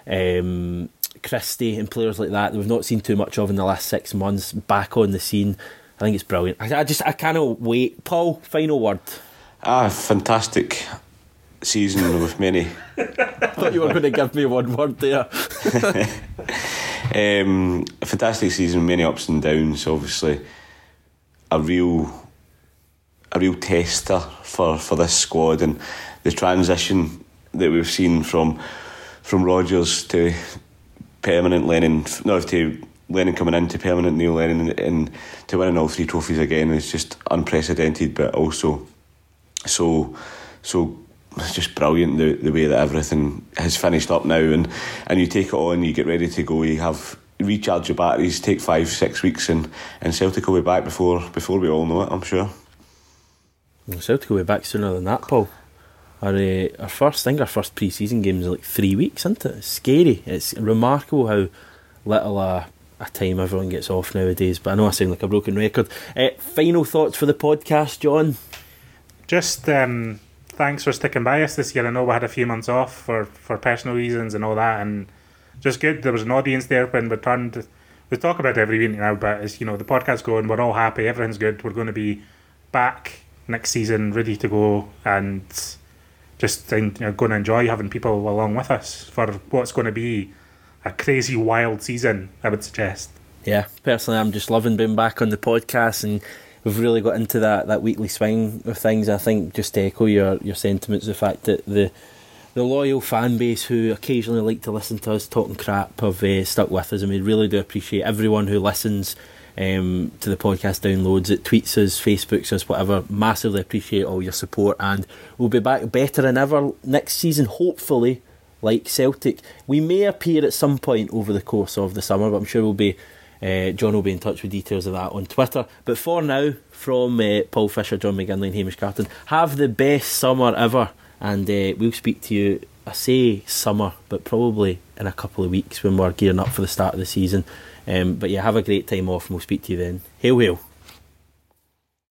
um, Christie and players like that that we've not seen too much of in the last six months back on the scene. I think it's brilliant. I, I just I cannot wait. Paul, final word. Ah, fantastic season with many. I thought you were going to give me one word there. Um, fantastic season, many ups and downs. Obviously, a real, a real tester for, for this squad and the transition that we've seen from from Rodgers to permanent Lennon, no, to Lennon coming into permanent Neil Lennon, and, to winning all three trophies again is just unprecedented, but also so so it's just brilliant the the way that everything has finished up now. And and you take it on you get ready to go you have recharge your batteries take five six weeks and and Celtic will be back before before we all know it I'm sure Well, Celtic will be back sooner than that, Paul. Our, uh, our first, I think our first pre-season game is like three weeks, isn't it? It's scary. It's remarkable how little a, a time everyone gets off nowadays. But I know I sound like a broken record. Uh, final thoughts for the podcast, John? Just um, thanks for sticking by us this year. I know we had a few months off for, for personal reasons and all that, and just good. There was an audience there when we turned. We talk about every week now, but it's you know the podcast's going. We're all happy. Everything's good. We're going to be back next season, ready to go, and just you know, going to enjoy having people along with us for what's going to be a crazy, wild season. I would suggest. Yeah, personally, I'm just loving being back on the podcast, and we've really got into that, that weekly swing of things. I think just to echo your, your sentiments, the fact that the the loyal fan base who occasionally like to listen to us talking crap have uh, stuck with us, and we really do appreciate everyone who listens um, to the podcast downloads it, tweets us, Facebooks us, whatever. Massively appreciate all your support, and we'll be back better than ever next season, hopefully. Like Celtic, we may appear at some point over the course of the summer, but I'm sure we'll be. Uh, John will be in touch with details of that on Twitter. But for now, from uh, Paul Fisher, John McGinley, and Hamish Carton, have the best summer ever, and uh, we'll speak to you. I say summer, but probably in a couple of weeks when we're gearing up for the start of the season. Um, but yeah, have a great time off, and we'll speak to you then. Hail, hail.